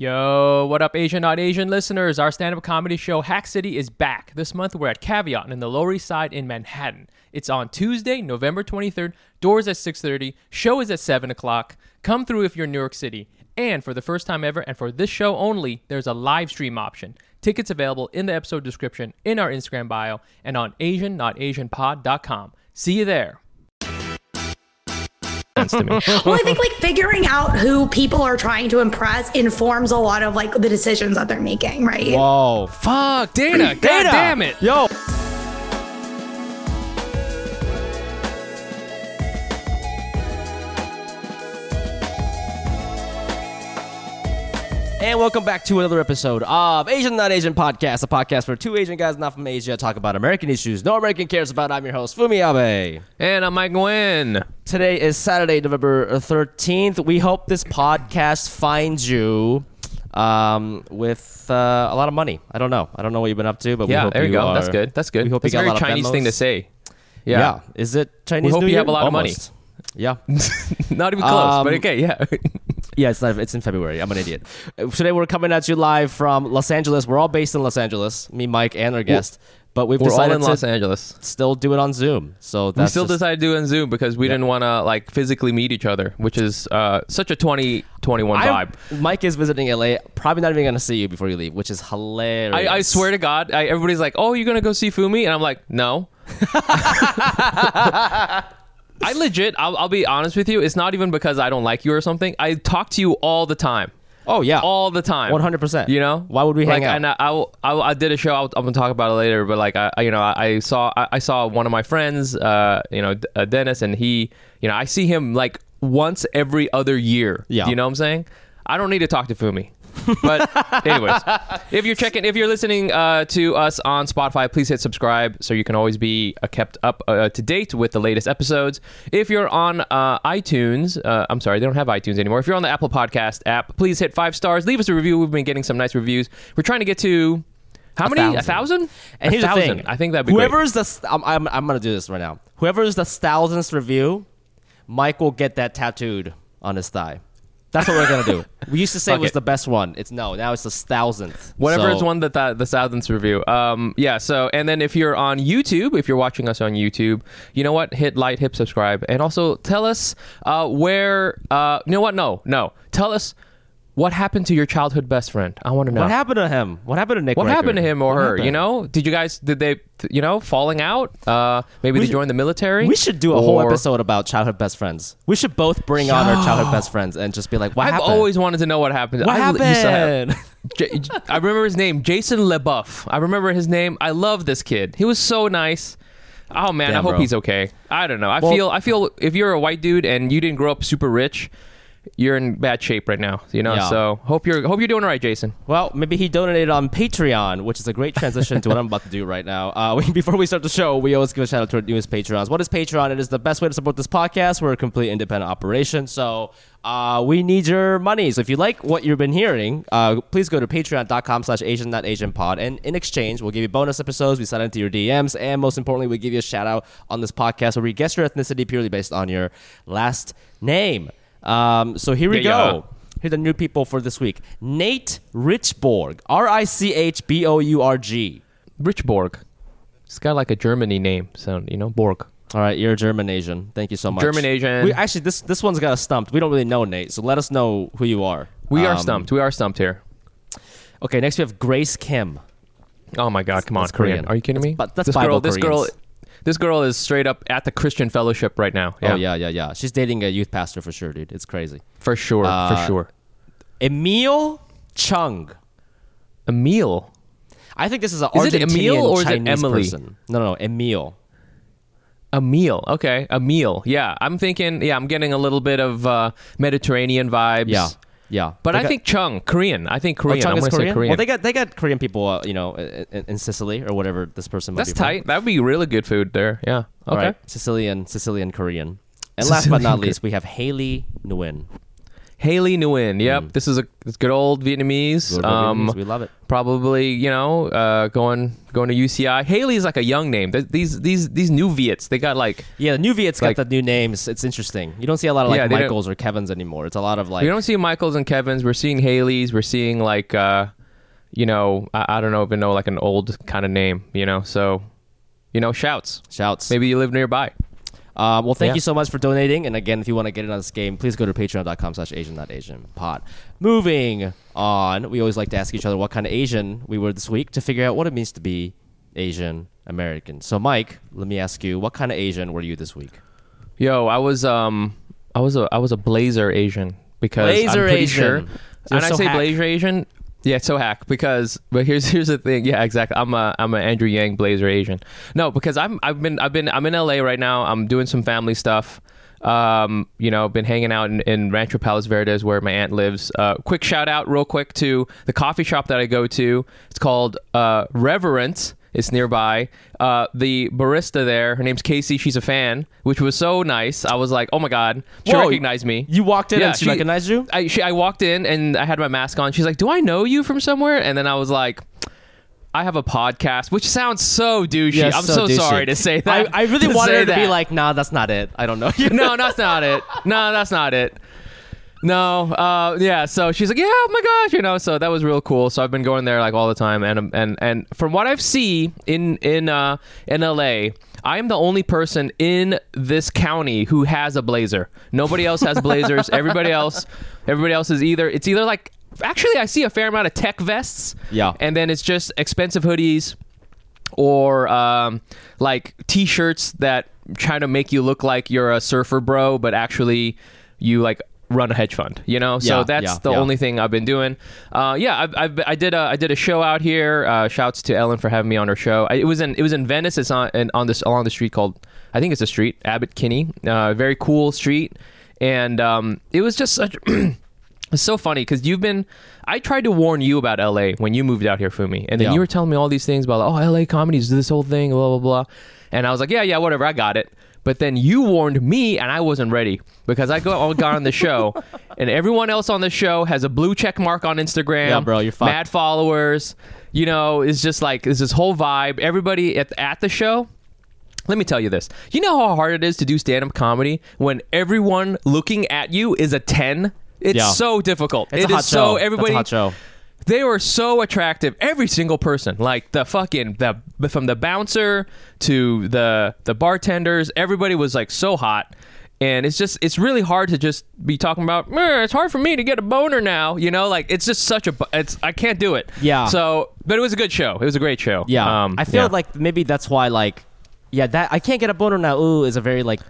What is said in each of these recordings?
Yo, what up, Asian Not Asian listeners? Our stand up comedy show Hack City is back. This month we're at Caveat in the Lower East Side in Manhattan. It's on Tuesday, November 23rd. Doors at 6.30. Show is at 7 o'clock. Come through if you're in New York City. And for the first time ever, and for this show only, there's a live stream option. Tickets available in the episode description, in our Instagram bio, and on AsianNotAsianPod.com. See you there. Sense to me. well, I think like figuring out who people are trying to impress informs a lot of like the decisions that they're making, right? Whoa. Fuck, Dana. God Dana. damn it. Yo. And welcome back to another episode of Asian Not Asian Podcast, a podcast where two Asian guys not from Asia talk about American issues no American cares about. I'm your host, Fumi Abe. And I'm Mike Nguyen. Today is Saturday, November 13th. We hope this podcast finds you um, with uh, a lot of money. I don't know. I don't know what you've been up to, but we Yeah, hope there you go. are- That's good. That's good. We hope That's you got a lot of Chinese thing to say. Yeah. Yeah. Is it Chinese We hope New you Year? have a lot of money. Yeah. Not even close, Um, but okay, yeah. yeah, it's not, it's in February. I'm an idiot. Uh, Today we're coming at you live from Los Angeles. We're all based in Los Angeles. Me, Mike, and our guest. But we've We're all decided in to Los Angeles. still do it on Zoom. So We still just- decided to do it on Zoom because we didn't want to like physically meet each other, which is uh, such a 2021 I- vibe. Mike is visiting LA. Probably not even going to see you before you leave, which is hilarious. I, I swear to God, I, everybody's like, "Oh, you're gonna go see Fumi," and I'm like, "No." I legit, I'll, I'll be honest with you. It's not even because I don't like you or something. I talk to you all the time, Oh yeah. all the time, 100%. You know, Why would we hang like, out? And I, I, I, I did a show. I'll, I'm gonna talk about it later. But like, I, you know, I, I saw, I, I saw one of my friends, uh, you know, uh, Dennis, and he, you know, I see him like once every other year. Yeah. Do you know what I'm saying? I don't need to talk to Fumi. But anyways, if you're checking, if you're listening uh, to us on Spotify, please hit subscribe so you can always be uh, kept up uh, to date with the latest episodes. If you're on uh, iTunes, uh, I'm sorry, they don't have iTunes anymore. If you're on the Apple Podcast app, please hit five stars. Leave us a review. We've been getting some nice reviews. We're trying to get to how many? A thousand? And here's a the thing. I think that'd be great. Whoever's the st- I'm, I'm, I'm gonna do this right now. Whoever's the thousandth review, Mike will get that tattooed on his thigh. That's what we're gonna do. We used to say it was the best one. It's no. Now it's the thousandth. Whatever So- is one that the, the thousandth review. Um, yeah. So, and then if you're on YouTube, if you're watching us on YouTube, you know what? Hit like, hit subscribe, and also tell us uh, where. Uh, you know what? No, no. Tell us what happened to your childhood best friend. I want to know. What happened to him? What happened to Nick? What Riker? happened to him or What her? You know, did you guys did they you know falling out? Uh, maybe We they should- joined the military. We should do a whole episode about childhood best friends. We should both bring on our childhood best friends and just be like, "What happened? I've happened? always wanted to know what happened. what I used to have- happened?" J- I remember his name, Jason LeBuff. I remember his name. I love this kid. He was so nice. Oh man, I hope bro. he's okay. I don't know. I Well- feel I feel if you're a white dude and you didn't grow up super rich, you're in bad shape right now. You know. Yeah. So hope you're hope you're doing all right, Jason. Well, maybe he donated on Patreon, which is a great transition to what I'm about to do right now. Uh, we, before we start the show, we always give a shout out to our newest Patreons. What is Patreon? It is the best way to support this podcast. We're a complete independent operation, so uh, we need your money. So if you like what you've been hearing, uh, please go to patreon.com slash Asian Asian Pod, and in exchange, we'll give you bonus episodes. We sign into your DMs, and most importantly, we give you a shout out on this podcast where we guess your ethnicity purely based on your last name. Um, so here we Yeah, yeah. go. Here are the new people for this week. Nate Richborg. R I C H B O U R G. Rich Borg. It's got like a Germany name sound. You know, Borg. All right, you're German Asian. Thank you so much. German Asian. We actually this this one's got us stumped. We don't really know Nate, so let us know who you are. We are Um, stumped. We are stumped here. Okay, next we have Grace Kim. Oh my God! Come on, that's Korean. Korean. Are you kidding me? That's- that's this Bible girl. This girl. This girl is straight up at the Christian Fellowship right now. Yeah, Oh yeah, yeah, yeah. She's dating a youth pastor for sure, dude. It's crazy. for sure, for Uh, sure. Emil Chung. Emil. I think this is an Is it Argentinian Emil or is it Chinese Emily? person. No, no, no, Emil. A meal. Okay, a meal. Yeah, I'm thinking. Yeah, I'm getting a little bit of uh, Mediterranean vibes. Yeah, yeah. but They I got- think Chung Korean. I think Oh, Korean. Chung I'm is gonna Korean? say Korean. Well, they got they got Korean people, uh, you know, in, in Sicily or whatever this person. might That's be from. tight. That would be really good food there. Yeah. Okay. right, Sicilian, Sicilian Korean. And last but not Korean. least, we have Haley Nguyen. Haley Nguyen. Yep, this is a it's good old Vietnamese. Good old Um, Vietnamese, we love it. Probably, you know, uh, going going to UCI. Haley is like a young name. These these these new Viets, they got like Yeah, the new Viet's Like- got the new names. It's interesting. You don't see a lot of like Yeah, Michaels or Kevins anymore. It's a lot of like we don't see Michaels and Kevin's. We're seeing Haley's. We're seeing like, uh, you know, I, I don't know even know like an old kind of name. You know, so you know, shouts. shouts. Maybe you live nearby. Uh, well, thank Yeah. you so much for donating. And again, if you want to get in on this game, please go to patreon.com slash Asian Asian pod. Moving on, we always like to ask each other what kind of Asian we were this week to figure out what it means to be Asian American. So, Mike, let me ask you, what kind of Asian were you this week? Yo, I was um, I was a I was a blazer Asian because Blazer I'm pretty Asian. sure. You're and I say hack. blazer Asian. Yeah, so hack because but here's here's the thing. Yeah, exactly. I'm a I'm a Andrew Yang blazer Asian. No, because I'm I've been I've been I'm in LA right now. I'm doing some family stuff. Um, you know, been hanging out in, in Rancho Palos Verdes where my aunt lives. Uh, quick shout out, real quick, to the coffee shop that I go to. It's called uh, Reverence. It's nearby. Uh, the barista there, her name's Casey. She's a fan, which was so nice. I was like, oh my god, she Whoa, recognized me. You walked in Yeah, and she, she- recognized you? I, she, I walked in and I had my mask on. She's like, "Do I know you from somewhere?" And then I was like, "I have a podcast," which sounds so douchey. Yeah, I'm so, douchey. sorry to say that. I really to wanted say her to be that. like, nah, that's not it. I don't know you. "No, that's not it. No, that's not it." No, uh, yeah. So she's like, "Yeah, oh my gosh," you know. So that was real cool. So I've been going there like all the time, and and and from what I've seen in in uh, in LA, I am the only person in this county who has a blazer. Nobody else has blazers. everybody else, everybody else is either it's either like actually I see a fair amount of tech vests. Yeah. and then it's just expensive hoodies or um, like t-shirts that try to make you look like you're a surfer bro, but actually you like run a hedge fund. You know, so Yeah, that's yeah, the yeah. only thing I've been doing. Uh, yeah, I've, I've, I did a I did a show out here. Uh, shouts to Ellen for having me on her show. I, it was in it was in Venice. It's on in, on this along the street called I think it's a street Abbott Kinney. Uh, very cool street, and um, it was just such. It's so funny because you've been. I tried to warn you about LA when you moved out here for me, and then Yeah. you were telling me all these things about, oh, LA comedies, do this whole thing, blah blah blah, and I was like, yeah, yeah, whatever, I got it. But then you warned me, and I wasn't ready because I go, got on the show, and everyone else on the show has a blue check mark on Instagram. Yeah, bro, you're fucked. Mad followers. You know, it's just like it's this whole vibe. Everybody at at the show. Let me tell you this. You know how hard it is to do stand up comedy when everyone looking at you is a 10? It's Yeah. so difficult. It's It a hot is so show. That's a everybody hot show. They were so attractive every single person like the fucking the from the bouncer to the the bartenders everybody was like so hot and it's just it's really hard to just be talking about "Eh, it's hard for me to get a boner now you know like it's just such a it's i can't do it Yeah. so but it was a good show it was a great show Yeah, um, I feel yeah. like maybe that's why like, yeah, that I can't get a boner now. Ooh, is a very like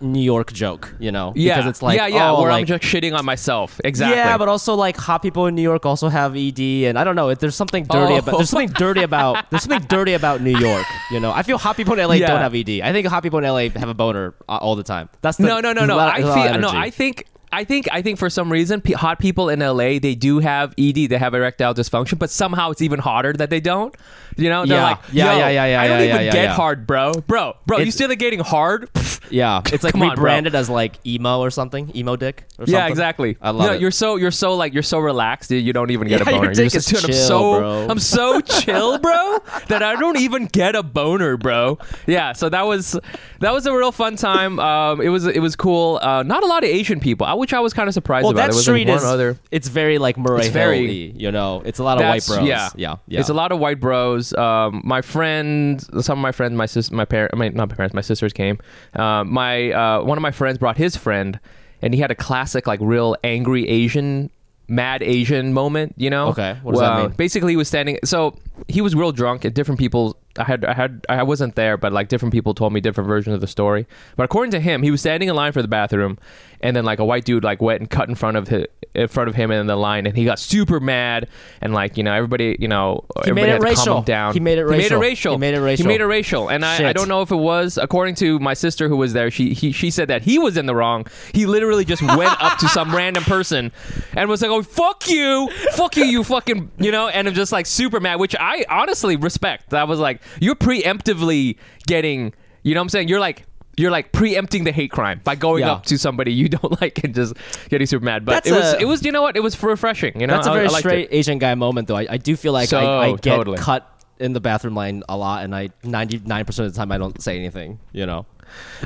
New York joke, you know? yeah because it's like yeah yeah oh, where i'm just shitting on myself exactly Yeah, but also like hot people in New York also have ED, and I don't know. If There's something dirty Oh. about. There's something dirty about. There's something dirty about New York. You know, I feel hot people in LA Yeah. don't have ED. I think hot people in LA have a boner uh, all the time. That's the, no, no, no, no. lot- I there's a lot of feel no. I think. I think I think for some reason pe- hot people in LA they do have ED they have erectile dysfunction but somehow it's even hotter that they don't you know they're Yeah. like Yeah, yeah, yeah, yeah, I don't yeah, even yeah, get hard bro bro bro you It's- still getting hard Yeah, it's like on, bro. rebranded as like emo or something, emo dick. Or yeah exactly I love no, it. you're so you're so like you're so relaxed dude, you don't even get Yeah, a your boner dick just is dude, I'm chill, so bro. I'm so chill bro that I don't even get a boner bro yeah so that was that was a real fun time um it was it was cool uh not a lot of Asian people I which I was kind of surprised Well, about that there was street like is. other It's very like Murray very- you know. It's a lot of white bros. Yeah, yeah, yeah. It's a lot of white bros. Um, my friend, some of my friends, my sis, my parent, I mean, not my parents, my sisters came. Um, my uh, one of my friends brought his friend, and he had a classic, like, real angry Asian, mad Asian moment. You know? Okay, what does that mean? Basically, he was standing. So he was real drunk, and different people. I had, I had, I wasn't there, but like different people told me different versions of the story. But according to him, he was standing in line for the bathroom, and then like a white dude like went and cut in front of his, in front of him in the line, and he got super mad, and like you know everybody, you know He everybody made it had to calm racial. down. He made it He made it racial. racial. He made it racial. He made it racial, and I, I don't know if it was according to my sister who was there. She he, she said that he was in the wrong. He literally just went up to some random person and was like, "Oh fuck you, fuck you, you fucking," you know, and I'm just like super mad, which I honestly respect. I was like, you're preemptively getting, you know, what I'm saying you're like. you're like preempting the hate crime by going Yeah. up to somebody you don't like and just getting super mad. But That's it was a- it was you know what it was refreshing. You know, That's a very I it. straight Asian guy moment, though. I, I do feel like So, I, I get totally. cut in the bathroom line a lot, and I 99% of the time I don't say anything, you know?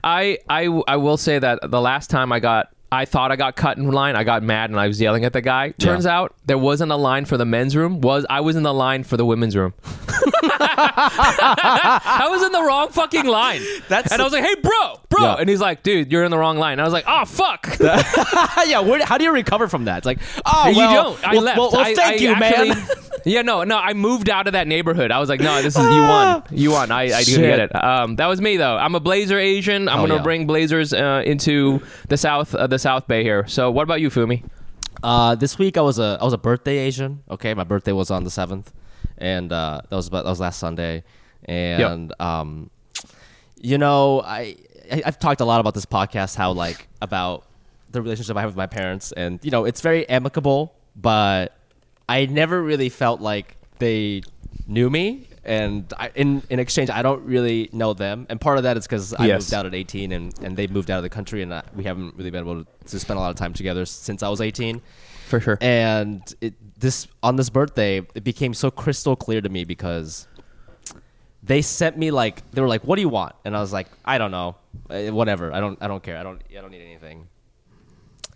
I, I I will say that the last time I got I thought I got cut in line, I got mad and I was yelling at the guy. Turns out there wasn't a line for the men's room. Was I was in the line for the women's room. I was in the wrong fucking line. That's- and I was like, "Hey, bro, bro," Yeah. and he's like, "Dude, you're in the wrong line." And I was like, "Oh fuck." yeah, where, how do you recover from that? It's like, oh, you well, don't. I well, left. Well, well, I- thank I you, actually- man. yeah, no, no. I moved out of that neighborhood. I was like, no, this is you won. You won. I, I didn't get it. Um, that was me though. I'm a Blazer Asian. I'm Oh, gonna yeah. bring Blazers uh, into the South, uh, the South Bay here. So, what about you, Fumi? Uh, this week I was a I was a birthday Asian. Okay, my birthday was on the seventh, and uh, that was about, that was last Sunday, and um, you know I, I I've talked a lot about this podcast how like about the relationship I have with my parents, and you know it's very amicable, but I never really felt like they knew me. And I, in in exchange, I don't really know them, and part of that is because I Yes. moved out at 18, and, and they moved out of the country, and I, we haven't really been able to, to spend a lot of time together since I was 18 For sure. and it, this on this birthday it became so crystal clear to me because they sent me like they were like what do you want? And i was like i don't know. Eh, whatever. I don't i don't care. I don't i don't need anything.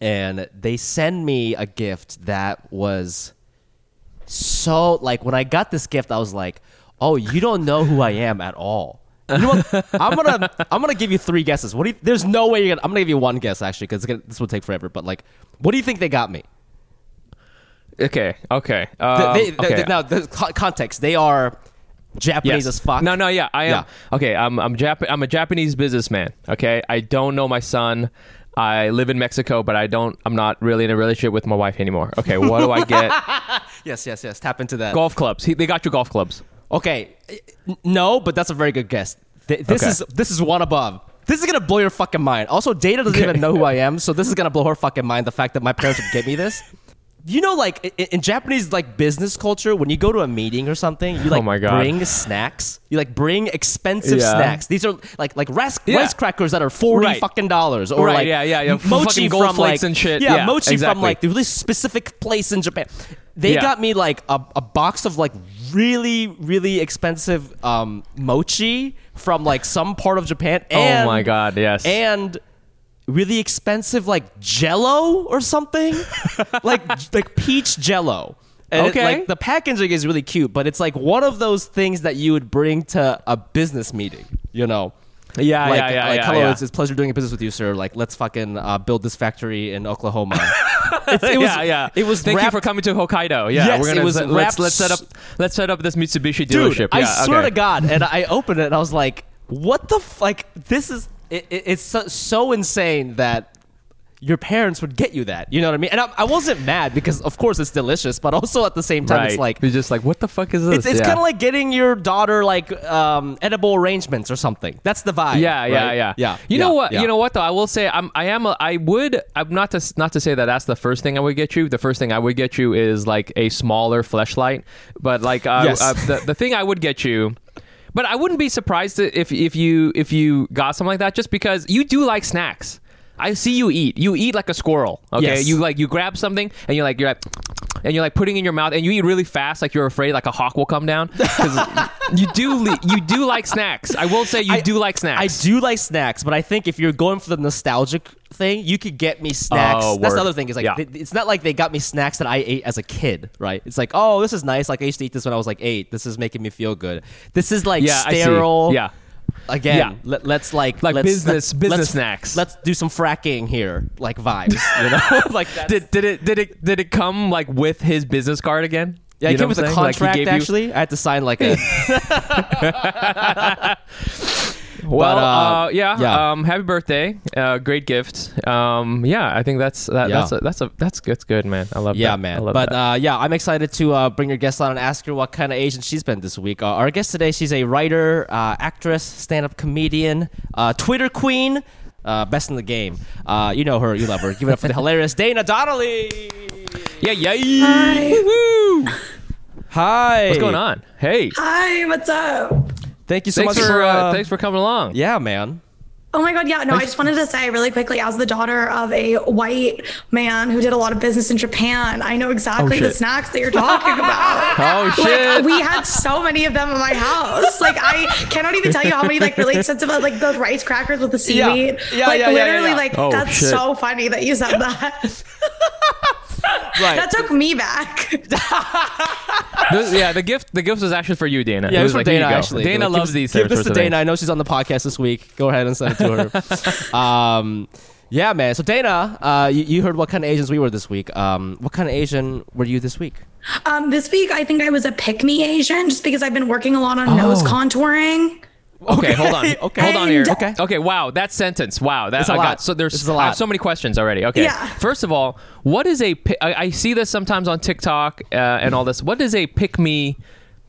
And they send me a gift that was so like when i got this gift i was like oh you don't know who i am at all you know what? I'm gonna I'm gonna give you three guesses. What do you, there's no way you're gonna. I'm gonna give you one guess actually because this will take forever. But like, what do you think they got me? okay. Okay. Um, they, they- okay. now, the context, they are Japanese Yes. as fuck. No, no, yeah, I am. Yeah. Okay, I'm I'm Jap- I'm a Japanese businessman. Okay, I don't know my son. I live in Mexico, but I don't. I'm not really in a relationship with my wife anymore. Okay, what do I get? Yes, yes, yes. Tap into that. golf clubs. He, they got you golf clubs. Okay, no, but that's a very good guess. Th- This Okay. is this is one above. This is gonna blow your fucking mind. Also, Dana doesn't even know who I am, so this is gonna blow her fucking mind. The fact that my parents would get me this. You know, like in, in Japanese like business culture, when you go to a meeting or something, you like Oh my God. bring snacks. You like bring expensive Yeah. snacks. These are like like rice, Yeah. rice crackers that are forty Right. fucking dollars, or Right, like yeah, yeah, yeah. mochi Fucking from like and shit. Yeah, Yeah, mochi from like the really specific place in Japan. They got me like a, a box of like really really expensive um, mochi from like some part of Japan. And, oh my god, yes. And really expensive like Jello or something, like like peach Jello. And it- Okay. like the packaging is really cute, but it's like one of those things that you would bring to a business meeting. You know. yeah, Like, yeah, yeah, like yeah, hello, yeah. It's, it's pleasure doing a business with you, sir. Like, let's fucking uh, build this factory in Oklahoma. It's- it was, yeah, yeah. It was Thank you for coming to Hokkaido. Yeah, Yes, we're gonna it was let's, wrapped let's set up let's set up this Mitsubishi Dude, dealership. I Yeah, swear to God, and I opened it and I was like, "What the f- like? This is it, it- it's so, so insane that." Your parents would get you that, you know what I mean? And I, I wasn't mad because, of course, it's delicious, but also at the same time, Right. it's like you're just like, what the fuck is this? it's, it's Yeah. kind of like getting your daughter like um, edible arrangements or something. That's the vibe. Yeah, yeah, right? yeah, yeah. You yeah, know what? yeah. You know what though? I will say I'm I am a, I would I'm not to not to say that that's the first thing I would get you. The first thing I would get you is like a smaller fleshlight. But like uh, Yes. uh, the the thing I would get you. But I wouldn't be surprised if if you if you got something like that just because you do like snacks. I see you eat. You eat like a squirrel. Okay, Yes. you like you grab something and you're like you're like and you're like putting in your mouth and you eat really fast like you're afraid like a hawk will come down because you do li- you do like snacks. I will say you I- do like snacks. I do like snacks, but I think if you're going for the nostalgic thing, you could get me snacks. Oh, That's the other thing. Is like Yeah. th- it's not like they got me snacks that I ate as a kid, right? It's like, oh, this is nice. Like I used to eat this when I was like eight. This is making me feel good. This is like Yeah, sterile. Yeah. Again, Yeah. let, us like Like let's, business- let's- business let's- snacks. Let's do some fracking here, like vibes. You know, like. Did, did it did it did it come like with his business card again? yeah, You it came with a I'm saying? Like, he contract. you- actually, I had to sign like a. Well, But, uh, uh, yeah, yeah. Um, happy birthday! Uh, great gift. Um, yeah, I think that's that, Yeah. that's a, that's a that's that's good, man. I love Yeah, that. I man. love But that. uh, yeah, I'm excited to uh, bring your guest on and ask her what kind of Asian she's been this week. Uh, our guest today, she's a writer, uh, actress, stand-up comedian, uh, Twitter queen, uh, best in the game. Uh, you know her, you love her. Give it up for the hilarious Dana Donnelly. yeah, yeah. Hi. Woo-hoo. Hi. What's going on? Hey, Hi, what's up? Thank you so thanks much for for. uh, uh, thanks for coming along. Yeah, man. Oh my god, yeah. No, I just wanted to say really quickly, as the daughter of a white man who did a lot of business in Japan, I know exactly the snacks that you're talking about. Oh Like shit! we had so many of them in my house. Like I cannot even tell you how many like really expensive like those rice crackers with the seaweed. Yeah, like yeah, yeah, literally yeah. like Oh, that's shit. so funny that you said that. Right. that took me back. This- yeah, the gift the gift was actually for you, Dana. Yeah, it it was was for like, here you Dana go. actually. Dana Give- loves these things. Give this to Dana. I know she's on the podcast this week. Go ahead and send it to her. um, yeah, man. So Dana, uh, you, you heard what kind of Asians we were this week. Um, what kind of Asian were you this week? Um, this week I think I was a pick me Asian just because I've been working a lot on nose Oh. contouring. Okay, hold on. Okay. Hold on here. Okay. Okay. Wow, that sentence. Wow, that's a I lot. got so there's a I have so many questions already. Okay. Yeah. First of all, what is a I, I see this sometimes on TikTok uh, and all this. What is a pick me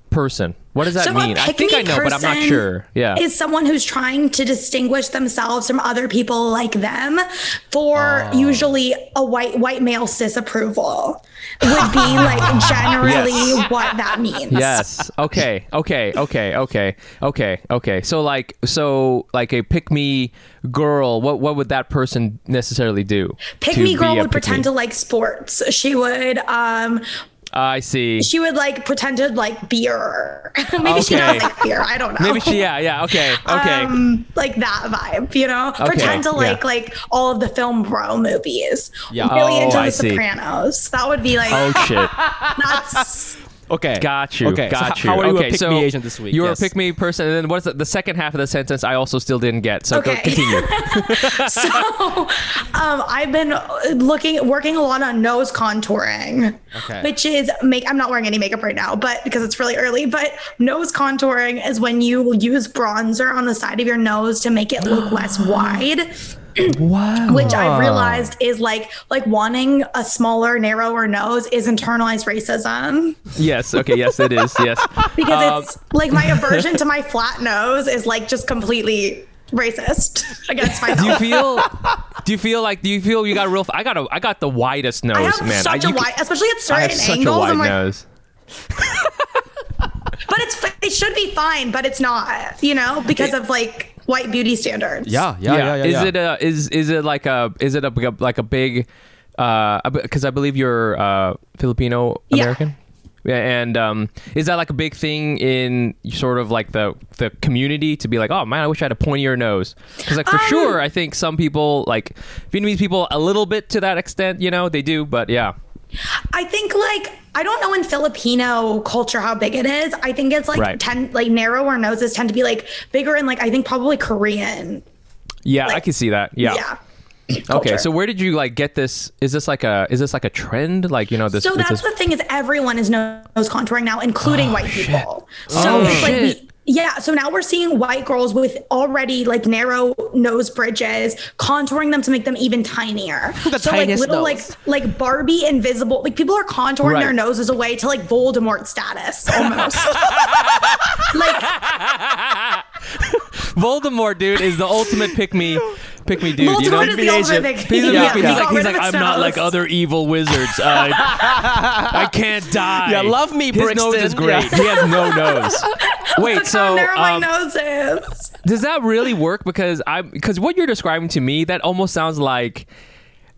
person? What does that So mean? I think I know, but I'm not sure. Yeah. Is someone who's trying to distinguish themselves from other people like them for Oh. usually a white white male cis approval would be like generally Yes. what that means. Yes. Okay. Okay. Okay. Okay. Okay. Okay. So like so like a pick me girl, what what would that person necessarily do? Pick me girl would pretend to like sports. She would um I see. she would like pretend to like beer. Maybe she Okay. does like beer. I don't know. Maybe she yeah, yeah. Okay. Okay. Um, like that vibe, you know. Pretend to yeah. like like all of the film bro movies. Yeah. Really Oh, into I The see. Sopranos. That would be like oh shit. that's Okay. Got you. Okay. Got so you. How are you okay, a pick so me Asian this week? You were Yes. a pick me person, and then what's the, the second half of the sentence? I also still didn't get. So go, continue. so um I've been looking working a lot on nose contouring. Okay. Which is make I'm not wearing any makeup right now, but because it's really early, but nose contouring is when you use bronzer on the side of your nose to make it look less wide. Wow. which I realized is like like wanting a smaller, narrower nose is internalized racism Yes. Okay. Yes, it is. Yes. because Um, it's like my aversion to my flat nose is like just completely racist against do you feel? Do you feel like? Do you feel you got a real? I got a. I got the widest nose, I have man. such I, a wide, especially at certain I have such angles. a wide like, nose. but it's it should be fine, but it's not, you know, because of like white beauty standards. Yeah. Yeah. Yeah. yeah, Is yeah. it a? Is is it like a? Is it a like a big? Uh, because I believe you're uh Filipino Yeah. American. Yeah, and um, is that like a big thing in sort of like the the community to be like, oh man, I wish I had a pointier nose? Because like for Um, sure, I think some people like Vietnamese people a little bit to that extent, you know, they do, but yeah. I think like I don't know in Filipino culture how big it is. I think it's like Right. ten like narrower noses tend to be like bigger and like I think probably Korean. Yeah, I can see that. Yeah. Yeah. Okay, so where did you like get this? Is this like a is this like a trend? Like you know this? So that's this, the thing is everyone is nose contouring now, including oh, white people. So Oh, it's like shit. we, yeah. So now we're seeing white girls with already like narrow nose bridges, contouring them to make them even tinier. The so like little nose. like like Barbie invisible. Like people are contouring Right. their noses away to like Voldemort status almost. like Voldemort, dude, is the ultimate pick me, pick me dude. you know, is the ultimate big He's, a- yeah, he's he like, he's like, I'm not like other evil wizards. Uh, I can't die. Yeah, love me, His nose Brixton. is great. Yeah. He has no nose. Wait, look how so my um, nose is. does that really work? Because I, because what you're describing to me, that almost sounds like.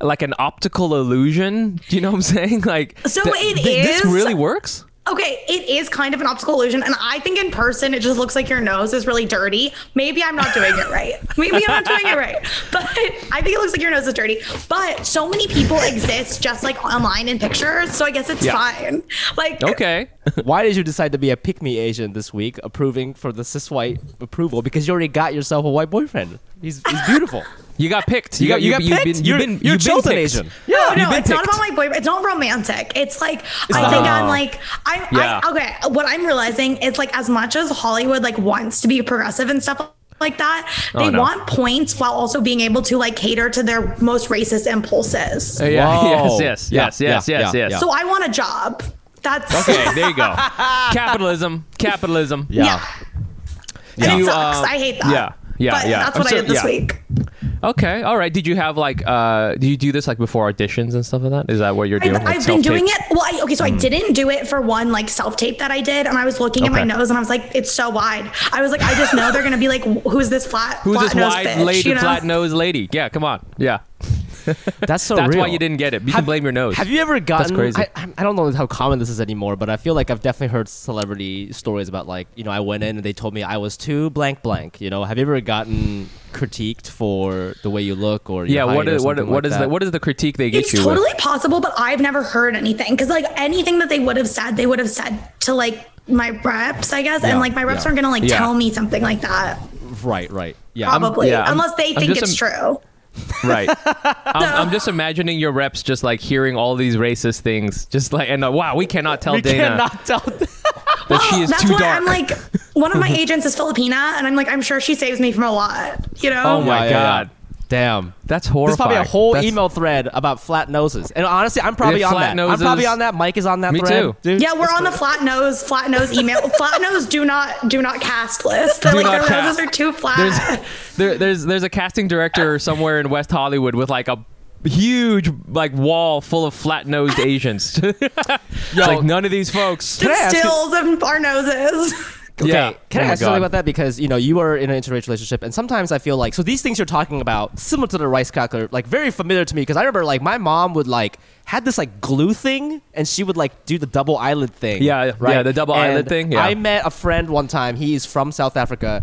Like an optical illusion, do you know what I'm saying? Like, So th- it th- This really works. Okay, it is kind of an optical illusion, and I think in person it just looks like your nose is really dirty. Maybe I'm not doing it right. Maybe I'm not doing it right, but I think it looks like your nose is dirty. But so many people exist just like online in pictures, so I guess it's Yeah. fine. Like, Okay. Why did you decide to be a pick me Asian this week, approving for the cis white approval? Because you already got yourself a white boyfriend. He's, he's beautiful. You got picked. You got- you got you've picked. been, you've You're- been, you're you've been chosen picked. Asian. no, You've no, been it's not picked. about my boyfriend. It's not romantic. It's like I think I'm like I'm Yeah. I okay. What I'm realizing is like as much as Hollywood like wants to be progressive and stuff like that, they Oh, no. want points while also being able to like cater to their most racist impulses. Uh, Yeah. Yes. Yes. Yeah, Yes. Yes. yeah, Yes. yeah, Yes. yeah. So I want a job. That's Okay, there you go. Capitalism, capitalism. Yeah. yeah. And you, it sucks. uh, I hate that. Yeah, yeah, but yeah. That's what so- I did this week. Okay, all right. Did you have like uh do you do this like before auditions and stuff like that? Is that what you're doing? I've, like I've been doing it. Well, I, okay, so I didn't do it for one like self tape that I did, and I was looking at my nose, and I was like, it's so wide. I was like, I just know they're gonna be like, who's this flat? Who's this flat-nosed wide bitch, lady, you know? flat nosed lady? Yeah, come on. Yeah. That's so That's real. why you didn't get it. You can blame your nose. Have you ever gotten? That's crazy. I, I- I don't know how common this is anymore, but I feel like I've definitely heard celebrity stories about like you know I went in and they told me I was too blank blank. You know, have you ever gotten critiqued for the way you look or yeah, What is height or what what like is that? the what is the critique they get It's you It's totally with? possible, but I've never heard anything because like anything that they would have said, they would have said to like my reps, I guess, Yeah, and like my reps yeah. aren't gonna like Yeah. tell me something like that, Right, right. Yeah. Probably, yeah, I'm- unless they I'm think it's im- true. Right. I'm, I'm just imagining your reps just like hearing all these racist things, just like and uh, wow, we cannot tell we Dana cannot tell. that she is That's too why dark. I'm like, one of my agents is Filipina, and I'm like, I'm sure she saves me from a lot, you know? Oh my Yeah, yeah, yeah. God. Damn. That's horrible. There's horrifying. probably a whole That's- email thread about flat noses, and honestly, I'm probably Yeah, on flat that. I'm probably on that. Mike is on that Me thread. too. Dude, Yeah, we're it's on the flat nose, flat nose email. flat nose do not do not cast list. They're Do like not their cast. noses are too flat. There's there, there's there's a casting director somewhere in West Hollywood with like a huge like wall full of flat nosed Asians. it's like none of these folks. Can I ask you- stills of our noses. Okay, Yeah. can Oh I ask you something about that? Because you know you are in an interracial relationship, and sometimes I feel like so these things you're talking about, similar to the rice cracker, like very familiar to me. Because I remember like my mom would like had this like glue thing, and she would like do the double eyelid thing. Yeah, right. yeah, the double And eyelid thing, yeah. I met a friend one time. He's from South Africa,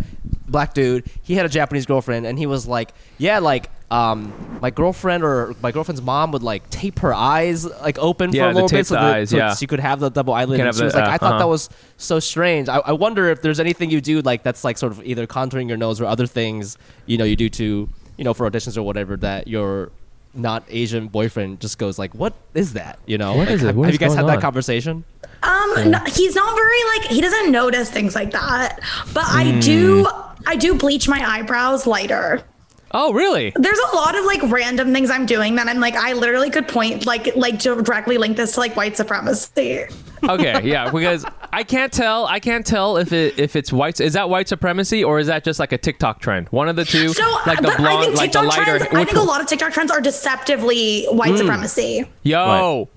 black dude. He had a Japanese girlfriend, and he was like, yeah, like. Um, my girlfriend or my girlfriend's mom would like tape her eyes like open Yeah, for a little bit so, the that, eyes, so yeah. she could have the double eyelid. And have she the- was like, uh, I thought that uh-huh. was so strange. I, I wonder if there's anything you do like that's like sort of either contouring your nose or other things you know you do to you know for auditions or whatever that your not Asian boyfriend just goes like, what is that? You know, What like, is it? have, What have is you guys had going that conversation? Um, no, he's not very like he doesn't notice things like that. But I Hmm. do I do bleach my eyebrows lighter. Oh really? There's a lot of like random things I'm doing that I'm like I literally could point like like directly link this to like white supremacy. Okay, yeah, because I can't tell. I can't tell if it if it's white. Is that white supremacy or is that just like a TikTok trend? One of the two. So like the but I blonde, think like the lighter. trends, I think a lot of TikTok trends are deceptively white Hmm. supremacy. Yo,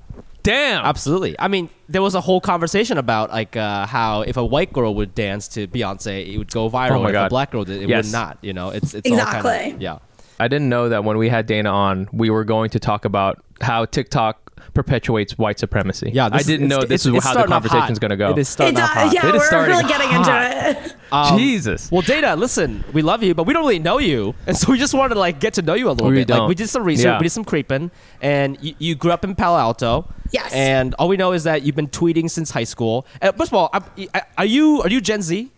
damn. Absolutely. I mean, there was a whole conversation about like uh, how if a white girl would dance to Beyonce, it would go viral. Oh my if God. a black girl did, it Yes. would not. You know, it's it's all kind Exactly. of, yeah. I didn't know that when we had Dana on, we were going to talk about how TikTok perpetuates white supremacy. Yeah, I didn't it's- know this it's- is it's how the starting off hot. conversation's going to go. It is It starting off hot. yeah, It is we're really getting hot. into it. Um, Jesus. Well, Dana, listen, we love you, but we don't really know you, and so we just wanted to like get to know you a little We bit. Like don't. we did some research, Yeah. we did some creeping, and you, you grew up in Palo Alto. Yes. And all we know is that you've been tweeting since high school. Uh, first of all, I- are you are you Gen Z?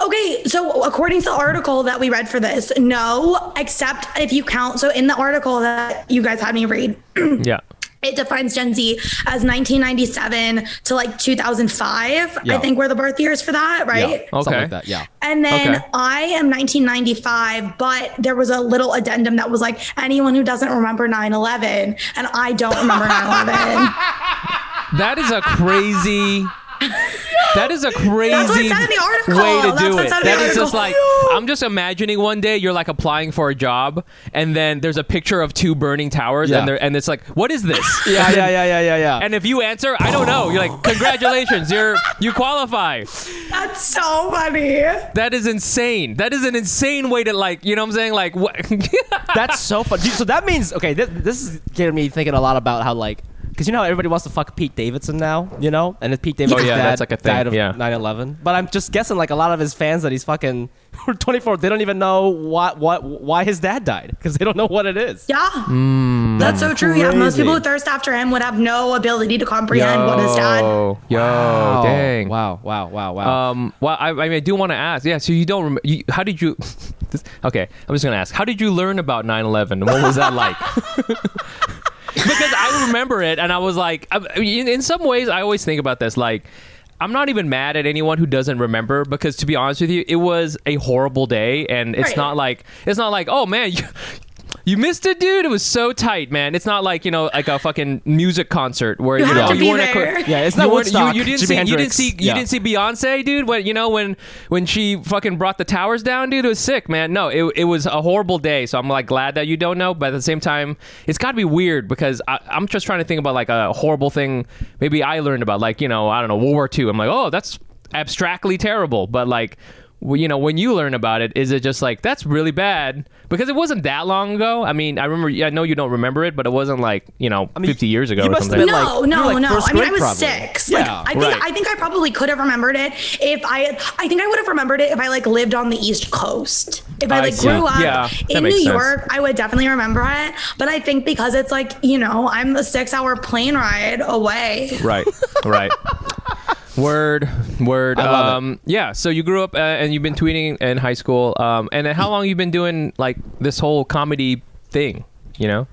Okay, so according to the article that we read for this, no, except if you count. So in the article that you guys had me read, yeah. It defines Gen Z as 1997 to like 2005. Yeah. I think were the birth years for that, right? Yeah, something Okay. like that. Yeah. And then Okay. I am 1995, but there was a little addendum that was like anyone who doesn't remember 9 11, and I don't remember 9 11. That is a crazy. That is a crazy That's what in the article. way to That's do it it. said in the That is just like I'm just imagining one day you're like applying for a job and then there's a picture of two burning towers Yeah. and there and it's like what is this? Yeah, yeah, yeah, yeah, yeah, yeah. And if you answer, I don't know. You're like, congratulations, you're you qualify. That's so funny. That is insane. That is an insane way to like, you know what I'm saying? Like what? That's so fun. Dude, so that means okay. This, this is getting me thinking a lot about how like because you know everybody wants to fuck Pete Davidson now, you know, and if Pete Davidson's Oh, yeah, dad that's like a thing, died of yeah. 9/11. But I'm just guessing like a lot of his fans that he's fucking 24. They don't even know what what why his dad died because they don't know what it is. Yeah. Hmm. That's so true. Yeah. Most people who thirst after him would have no ability to comprehend what his dad. Yo, yo, Wow. dang. Wow, wow, wow, wow. Um, well, I, I mean, I do want to ask. Yeah, so you don't remember? You, how did you? this, okay, I'm just gonna ask. How did you learn about 9/11? What was that like? because I remember it, and I was like, I- in, in some ways, I always think about this. Like, I'm not even mad at anyone who doesn't remember because, to be honest with you, it was a horrible day, and it's Right. not like it's not like, oh man, you, You missed it, dude. It was so tight, man. It's not like you know, like a fucking music concert where You you, have know to you be weren't at co- there. Yeah, it's not weren't- Woodstock. You, you didn't Jimi see. You didn't Hendrix. see. You Yeah. didn't see Beyonce, dude. When you know when when she fucking brought the towers down, dude. It was sick, man. No, it, it was a horrible day. So I'm like glad that you don't know, but at the same time, it's got to be weird because I, I'm just trying to think about like a horrible thing. Maybe I learned about like you know I don't know World War II. I'm like oh that's abstractly terrible, but like. well, You know, when you learn about it, is it just like that's really bad? Because it wasn't that long ago. I mean, I remember. I know you don't remember it, but it wasn't like you know, I mean, 50 years ago you or must have something. been, No, you no, like, no. I mean, I was probably. six. Yeah, like, I think right. I think I probably could have remembered it if I. I think I would have remembered it if I like lived on the East Coast. If I I like see. grew up Yeah, in New sense. York, I would definitely remember it. But I think because it's like you know, I'm a six-hour plane ride away. Right, right. Word, word. I love it. um, yeah. So you grew up uh, and you've been tweeting in high school. Um, and then how long you've been doing like this whole comedy thing? You know?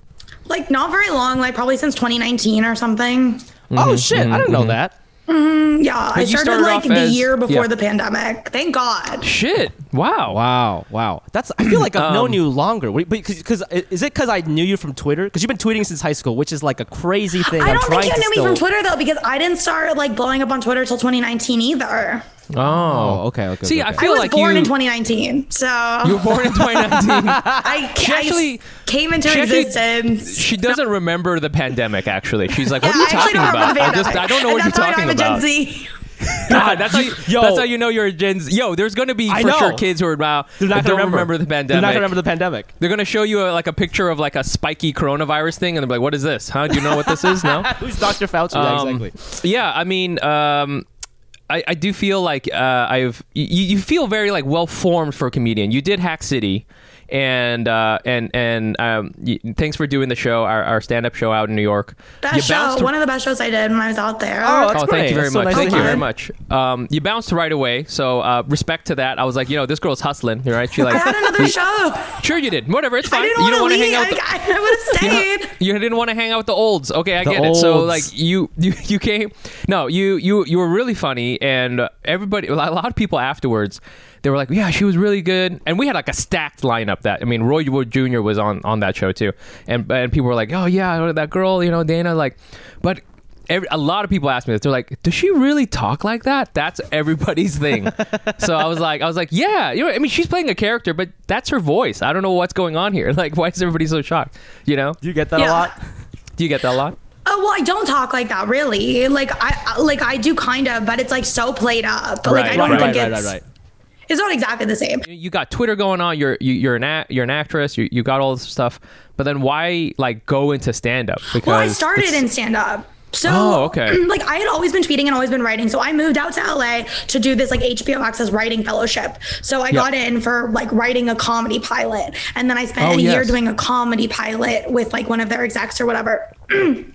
Like not very long. Like probably since 2019 or something. Oh mm-hmm, shit! I didn't mm-hmm, know mm-hmm. that. Yeah, I started, started like the as- year before yeah. the pandemic. Thank God. Shit. Wow. Wow, wow. That's. I feel like I've Um, known you longer. But because is it because I knew you from Twitter? Because you've been tweeting since high school, which is like a crazy thing. I don't trying think you knew still... me from Twitter though, because I didn't start like blowing up on Twitter till 2019 either. Oh. Oh, okay, okay. See, okay, I okay. I was like born you. in 2019, so you were born in 2019. I, She I actually- came into she actually- existence. she doesn't remember the pandemic. Actually, she's like, "What Yeah, are you I talking about?" I just, I pandemic. don't know what and you're that's talking why I'm about. a Gen Z. God, that's how you. Yo. That's how you know you're a Gen Z. Yo, there's going to be I for know. sure kids who are now They're not gonna don't remember. the pandemic. They're not gonna remember the pandemic. They're gonna show you a, like a picture of like a spiky coronavirus thing, and they're like, "What is this? Huh? Do you know what this is? No." Who's Dr. Fauci? yeah, Um, exactly. Yeah, I mean, um, I, I do feel like uh, I've you, you feel very like well formed for a comedian. You did Hack City, and uh, and and um, y thanks for doing the show, our, our stand up show out in New York. Best you show, bounced one of the best shows I did when I was out there. Oh, that's oh, thank you very That's so much. nice thank you very much. Um, you bounced right away, so uh, respect to that. I was like, you know, this girl's hustling, right? She like, I had another show. sure you did. Whatever, it's I fine. didn't you want don't want to hang out. the- I, I would have you, stayed. you didn't want to hang out with the olds. Okay, I The get it. So like you you you came. No, you you you were really funny, and uh, everybody, a lot of people afterwards, they were like, yeah, she was really good, and we had like a stacked lineup. That I mean, Roy Wood Jr. was on on that show too, and and people were like, oh yeah, that girl, you know, Dana, like, but. Every, a lot of people ask me this. They're like, "Does she really talk like that?" That's everybody's thing. so I was like, I was like, "Yeah, you know, I mean, she's playing a character, but that's her voice. I don't know what's going on here. Like, why is everybody so shocked? You know? Do you get that a lot? Do you get that a lot? Oh well, I don't talk like that really. Like I I- like I do kind of, but it's like so played up. Like I Right, don't right, think right, it's right, right. It's not exactly the same. you got Twitter going on. You're you, you're an act, you're an actress. You, you got all this stuff. But then why like go into stand up? Because Well, I started in stand up. So, Oh, okay. like, I had always been tweeting and always been writing. So, I moved out to LA to do this, like, HBO Access writing fellowship. So, I got in for, like, writing a comedy pilot. And then I spent Oh, a year doing a comedy pilot with, like, one of their execs or whatever.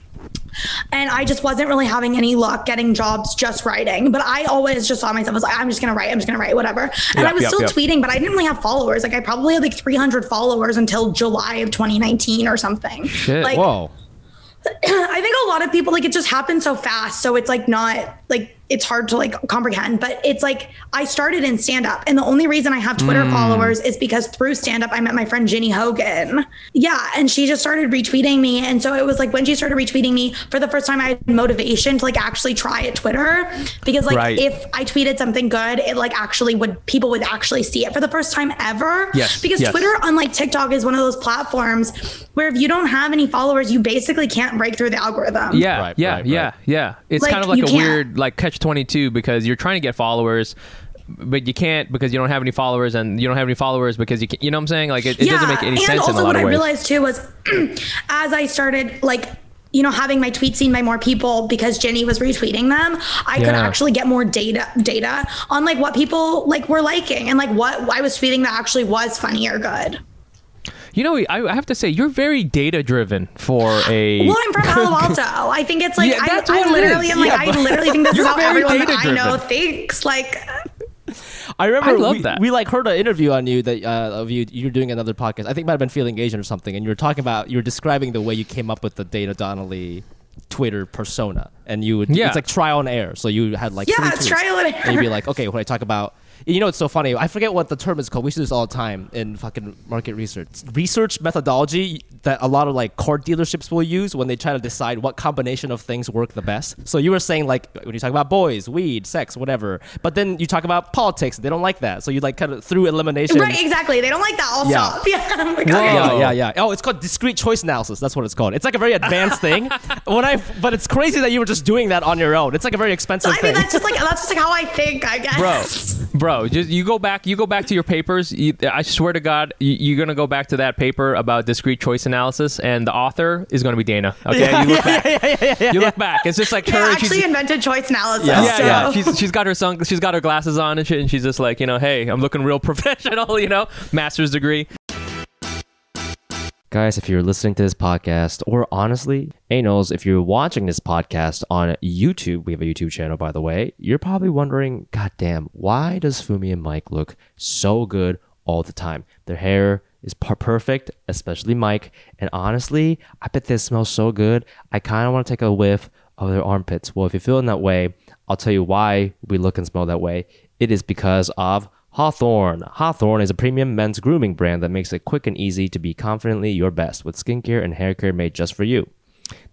and I just wasn't really having any luck getting jobs just writing. But I always just saw myself as like, I'm just gonna write, I'm just gonna write, whatever. And Yep, I was yep, still yep. tweeting, but I didn't really have followers. Like I probably had like 300 followers until July of 2019 or something. Shit. Like Whoa. I think a lot of people like it just happened so fast, so it's like not like it's hard to like comprehend. But it's like I started in stand up, and the only reason I have Twitter Hmm. followers is because through stand up I met my friend Ginny Hogan. Yeah, and she just started retweeting me, and so it was like when she started retweeting me for the first time, I had motivation to like actually try at Twitter because like Right. if I tweeted something good, it like actually would people would actually see it for the first time ever. Yes, because yes. Twitter unlike TikTok, is one of those platforms where if you don't have any followers, you basically can't break through the algorithm. Yeah, Right, yeah, right, yeah, right. yeah. It's Like, kind of like a can't- weird like catch twenty two because you're trying to get followers. But you can't because you don't have any followers, and you don't have any followers because you can, you know what I'm saying. Like it, it doesn't make any and sense also in a lot what I realized too was as I started like you know having my tweets seen by more people because Ginny was retweeting them, I could actually get more data data on like what people like were liking and like what I was tweeting that actually was funny or good. You know, I, I have to say you're very data driven for a. Well, I'm from Palo Alto. I think it's like Yeah, I, that's I what literally is. am like Yeah, I literally think this is You're how very everyone that I know data-driven. thinks. Like I remember I love we, that. we like heard an interview on you that uh, of you you're doing another podcast. I think it might have been Feeling Asian or something, and you were talking about you were describing the way you came up with the Dana Donnelly Twitter persona, and you would Yeah. it's like trial and error. So you had like Yeah, three it's tweets, trial and and you'd be like, okay, when I talk about you know it's so funny. I forget what the term is called. We see this all the time in fucking market research. Research methodology that a lot of like car dealerships will use when they try to decide what combination of things work the best. So you were saying like when you talk about boys, weed, sex, whatever, but then you talk about politics, they don't like that. So you like kind of through elimination. Right, exactly. They don't like that. I'll Yeah. stop. Yeah. Like, okay. Yeah, oh. yeah, yeah. Oh, it's called discrete choice analysis. That's what it's called. It's like a very advanced thing. When I, but it's crazy that you were just doing that on your own. It's like a very expensive thing. I mean, thing. that's just like that's just like how I think. I guess. bro bro just you go back you go back to your papers you, i swear to god you, you're gonna go back to that paper about discrete choice analysis and the author is gonna be dana okay you look back you look back it's just like her Yeah, and she's actually invented choice analysis. yeah, so. yeah. She's, she's got her sun, she's got her glasses on and shit, and she's just like, you know, hey, I'm looking real professional, you know, master's degree. Guys, if you're listening to this podcast, or honestly, Anals, if you're watching this podcast on YouTube, we have a YouTube channel, by the way, you're probably wondering, God damn, why does Fumi and Mike look so good all the time? Their hair is per- perfect, especially Mike. And honestly, I bet this smells so good. I kind of want to take a whiff of their armpits. Well, if you're feeling that way, I'll tell you why we look and smell that way. It is because of Hawthorne. Hawthorne is a premium men's grooming brand that makes it quick and easy to be confidently your best with skincare and hair care made just for you.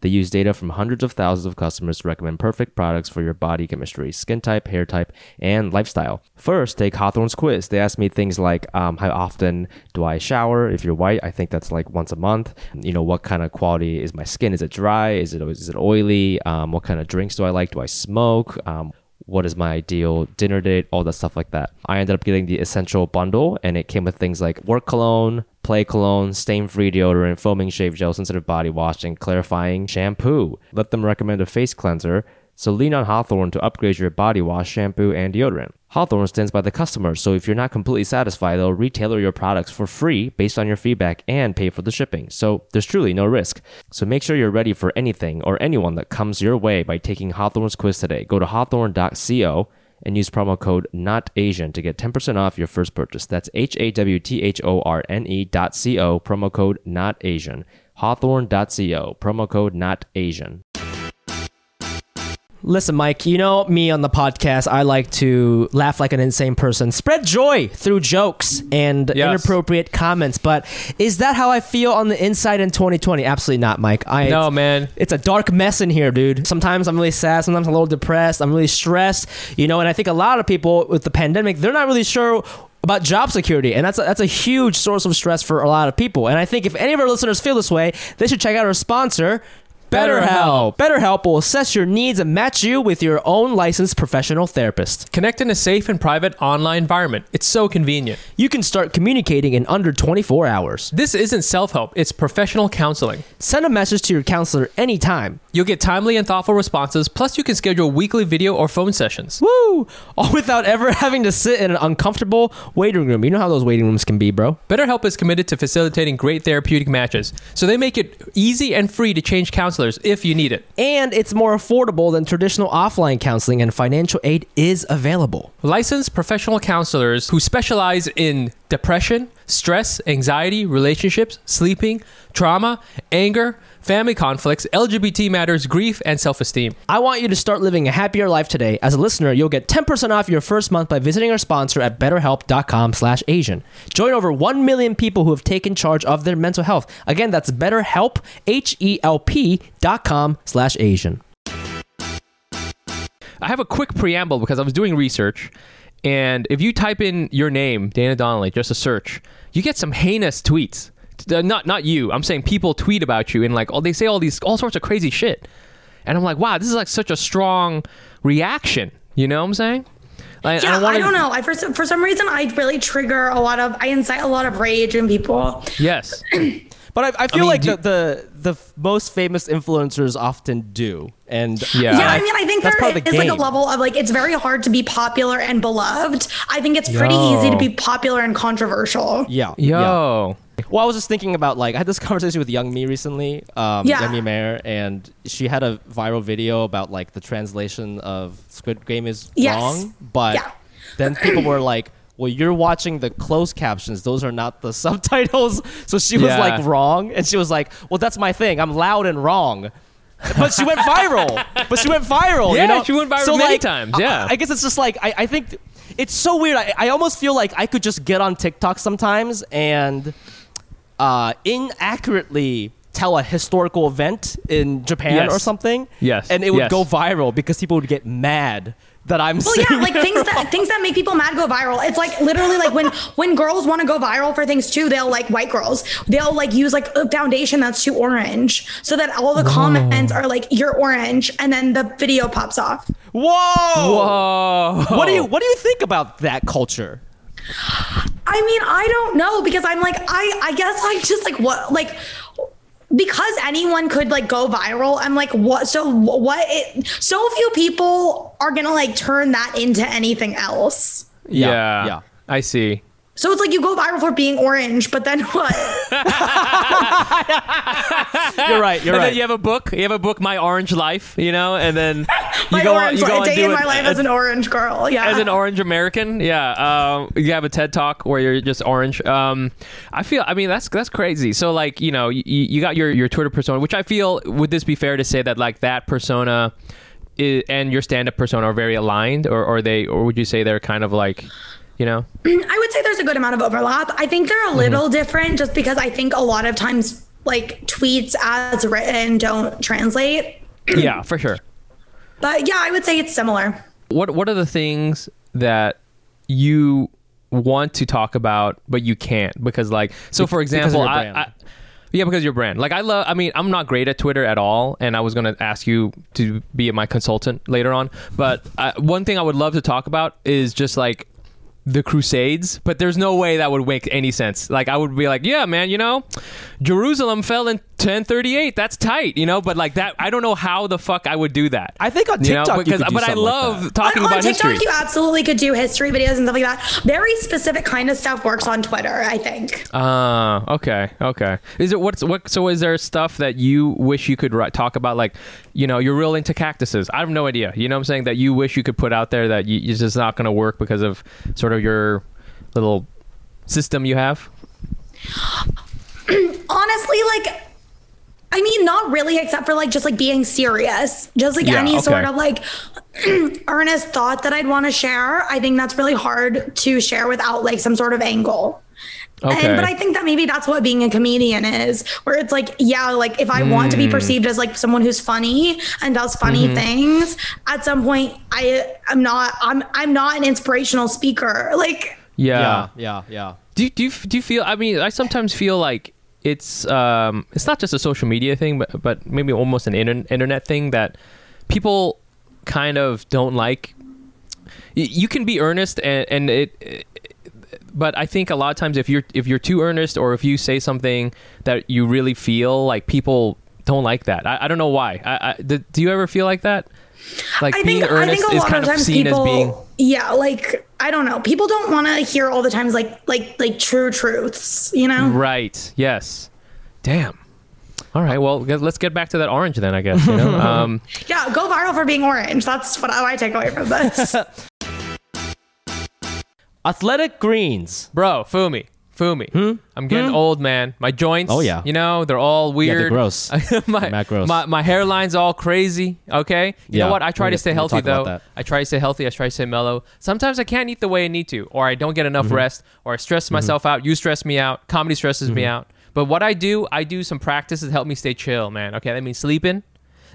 They use data from hundreds of thousands of customers to recommend perfect products for your body chemistry, skin type, hair type, and lifestyle. First, take Hawthorne's quiz. They ask me things like um, how often do I shower? If you're white, I think that's like once a month. You know, what kind of quality is my skin? Is it dry? Is it is it oily? Um, what kind of drinks do I like? Do I smoke? Um, what is my ideal dinner date, all that stuff like that. I ended up getting the essential bundle and it came with things like work cologne, play cologne, stain free deodorant, foaming shave gel, sensitive body wash, and clarifying shampoo. Let them recommend a face cleanser. So lean on Hawthorne to upgrade your body wash, shampoo, and deodorant. Hawthorne stands by the customer, so if you're not completely satisfied, they'll retailer your products for free based on your feedback and pay for the shipping. So there's truly no risk. So make sure you're ready for anything or anyone that comes your way by taking Hawthorne's quiz today. Go to hawthorne.co and use promo code NOTAsian to get 10% off your first purchase. That's H A W T H O R N E dot C O, promo code NOTAsian. Hawthorne.co, promo code NOTAsian. Listen, Mike, you know me on the podcast. I like to laugh like an insane person, spread joy through jokes and Yes. inappropriate comments. But is that how I feel on the inside in 2020? Absolutely not, Mike. I No, man. it's a dark mess in here, dude. Sometimes I'm really sad. Sometimes I'm a little depressed. I'm really stressed. You know, and I think a lot of people with the pandemic, they're not really sure about job security, and that's a, that's a huge source of stress for a lot of people. And I think if any of our listeners feel this way, they should check out our sponsor. BetterHelp. BetterHelp will assess your needs and match you with your own licensed professional therapist. Connect in a safe and private online environment. It's so convenient. You can start communicating in under 24 hours. This isn't self help, it's professional counseling. Send a message to your counselor anytime. You'll get timely and thoughtful responses, plus, you can schedule weekly video or phone sessions. Woo! All without ever having to sit in an uncomfortable waiting room. You know how those waiting rooms can be, bro. BetterHelp is committed to facilitating great therapeutic matches, so they make it easy and free to change counselors if you need it. And it's more affordable than traditional offline counseling, and financial aid is available. Licensed professional counselors who specialize in depression, stress, anxiety, relationships, sleeping, trauma, anger, family conflicts, LGBT matters, grief, and self esteem. I want you to start living a happier life today. As a listener, you'll get 10% off your first month by visiting our sponsor at betterhelp.com slash Asian. Join over 1 million people who have taken charge of their mental health. Again, that's betterhelp, H-E-L-P dot com slash Asian. I have a quick preamble because I was doing research, and if you type in your name, Dana Donnelly, just a search, you get some heinous tweets. Uh, Not not you. I'm saying people tweet about you and like oh they say all these all sorts of crazy shit, and I'm like wow this is like such a strong reaction. You know what I'm saying? Like, Yeah, I, wanna- don't know. I for some, for some reason I really trigger a lot of I incite a lot of rage in people. Yes. But I, I feel mean, like do- the, the the most famous influencers often do. And Yeah. Yeah, I mean, I think That's there the is like a level of like it's very hard to be popular and beloved. I think it's pretty Yo. easy to be popular and controversial. yeah. yeah. Yo. Well, I was just thinking about like I had this conversation with Youngmi recently, um, Yeah. Youngmi Mayer, and she had a viral video about like the translation of Squid Game is Yes. wrong, but Yeah. then people were like, "Well, you're watching the closed captions; those are not the subtitles." So she was Yeah. like wrong, and she was like, "Well, that's my thing. I'm loud and wrong." But she went viral. but she went viral. Yeah, you know? she went viral so, many like, times, I- yeah. I, guess it's just like I, I think it's so weird. I, I almost feel like I could just get on TikTok sometimes and uh, inaccurately tell a historical event in Japan Yes. or something. Yes. And it would Yes. go viral because people would get mad that I'm Well, saying yeah, like things that things that make people mad go viral. It's like literally like when when girls want to go viral for things too, they'll like white girls. They'll like use like a foundation that's too orange, so that all the comments are like you're orange, and then the video pops off. Whoa! Whoa. What do you what do you think about that culture? I mean, I don't know because I'm like I I guess I just like what like because anyone could like go viral. I'm like what so what it so few people are going to like turn that into anything else. Yeah. Yeah, yeah. I see. So it's like you go viral for being orange, but then what? You're right. You're and right. then you have a book. You have a book, My Orange Life. You know, and then you my go on. You go life, on day do in my life as an orange girl. Yeah. as an orange American. Yeah, um, you have a TED talk where you're just orange. Um, I feel. I mean, that's that's crazy. So like, you know, you, you got your your Twitter persona, which I feel would this be fair to say that like that persona. i and your stand-up persona are very aligned, or, or they, or would you say they're kind of like, you know, I would say there's a good amount of overlap. I think they're a Mm-hmm. little different just because I think a lot of times like tweets as written don't translate. yeah, for sure. But yeah, I would say it's similar. What What are the things that you want to talk about but you can't because like so for example I. I yeah because your brand like I love I mean I'm not great at Twitter at all and I was gonna ask you to be my consultant later on but uh, one thing I would love to talk about is just like the Crusades, but there's no way that would make any sense. Like I would be like, yeah, man, you know, Jerusalem fell in 1038. That's tight, you know. But like that, I don't know how the fuck I would do that. I think on You know, TikTok you because could do but I something like love that. talking on, on about TikTok, history. you absolutely could do history videos and stuff like that. Very specific kind of stuff works on Twitter, I think. Ah, okay, okay. Is it what's what? So is there stuff that you wish you could write, talk about? Like, you know, you're real into cactuses. I have no idea. You know what I'm saying? That you wish you could put out there that you, it's just not going to work because of sort of your little system you have. Honestly, like I mean, not really, except for like just like being serious. Just like Yeah, any okay. sort of like earnest thought that I'd want to share. I think that's really hard to share without like some sort of angle. Okay. And, but I think that maybe that's what being a comedian is, where it's like, yeah, like if I want to be perceived as like someone who's funny and does funny things, at some point I am not I'm I'm not an inspirational speaker. Like Yeah. Yeah, yeah, yeah. Do you, do you, do you feel? I mean, I sometimes feel like it's um it's not just a social media thing, but but maybe almost an inter- internet thing that people kind of don't like. Y- You can be earnest and and it. But I think a lot of times if you're if you're too earnest or if you say something that you really feel like people don't like that. I, I don't know why. I, I, do, do you ever feel like that? Like I being think I earnest think a is kind of of seen people, as being yeah, like I don't know, people don't want to hear all the times like like like true truths, you know? Right. Yes. Damn. All right. Well, let's get back to that orange then. I guess. You know. um, Yeah, go viral for being orange. That's what I take away from this. Athletic greens. bro, Fumi, Fumi. I'm getting old, man. My joints. Hmm? Oh, yeah. You know they're all weird. they're gross. my, Matt gross. my my hairline's all crazy. Okay. You Yeah, know what? I try we'll to stay healthy though. I try to stay healthy. I try to stay mellow. Sometimes I can't eat the way I need to, or I don't get enough Mm-hmm. rest, or I stress myself out. You stress me out. Comedy stresses me Mm-hmm. out. But what I do, I do some practices that help me stay chill, man. Okay, that means sleeping.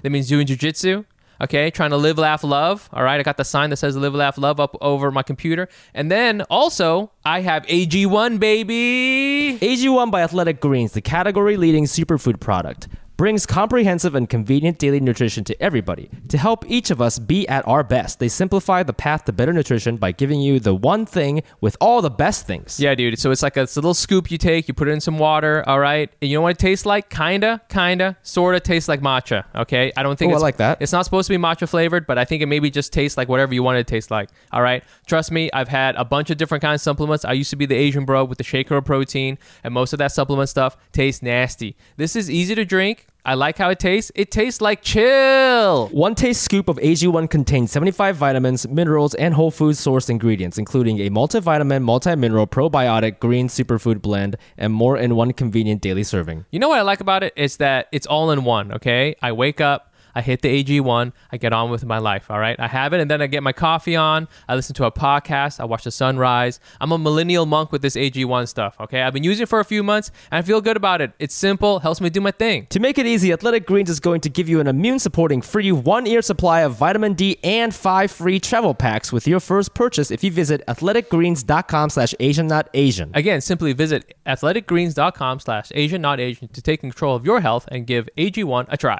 That means doing jujitsu. Okay, trying to live, laugh, love. All right, I got the sign that says live, laugh, love up over my computer. And then also, I have AG1, baby. AG1 by Athletic Greens, the category leading superfood product, brings comprehensive and convenient daily nutrition to everybody. To help each of us be at our best, they simplify the path to better nutrition by giving you the one thing with all the best things. Yeah, dude. So it's like a, it's a little scoop you take, you put it in some water, all right? And you know what it tastes like? Kinda, kinda, sorta tastes like matcha, okay? I don't think Oh, I it's like that. It's not supposed to be matcha flavored, but I think it maybe just tastes like whatever you want it to taste like, all right? Trust me, I've had a bunch of different kinds of supplements. I used to be the Asian bro with the shaker of protein, and most of that supplement stuff tastes nasty. This is easy to drink. I like how it tastes. It tastes like chill. One taste scoop of AG1 contains 75 vitamins, minerals, and whole food sourced ingredients, including a multivitamin, multi-mineral, probiotic, green superfood blend, and more in one convenient daily serving. You know what I like about it is that it's all in one. Okay, I wake up, I hit the AG1, I get on with my life, all right? I have it, and then I get my coffee on, I listen to a podcast, I watch the sunrise. I'm a millennial monk with this AG1 stuff, okay? I've been using it for a few months, and I feel good about it. It's simple, helps me do my thing. To make it easy, Athletic Greens is going to give you an immune supporting free one year supply of vitamin D and five free travel packs with your first purchase if you visit athleticgreens.com slash Asian not Asian. Again, simply visit athleticgreens.com slash Asian not Asian to take control of your health and give AG1 a try.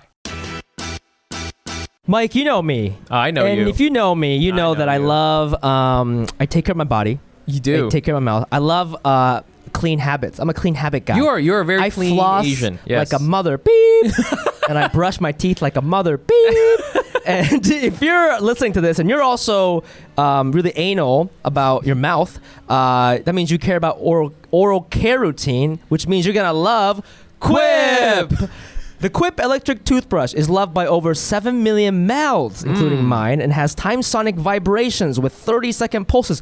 Mike, you know me. I know and you. if you know me, you I know, know that I you. love, um, I take care of my body. You do. I take care of my mouth. I love uh, clean habits. I'm a clean habit guy. You are you're a very I clean floss Asian. Yes. like a mother beep, and I brush my teeth like a mother beep. and if you're listening to this and you're also um, really anal about your mouth, uh, that means you care about oral oral care routine, which means you're gonna love Quip. The Quip electric toothbrush is loved by over 7 million mouths, including Mm. mine, and has time sonic vibrations with 30 second pulses.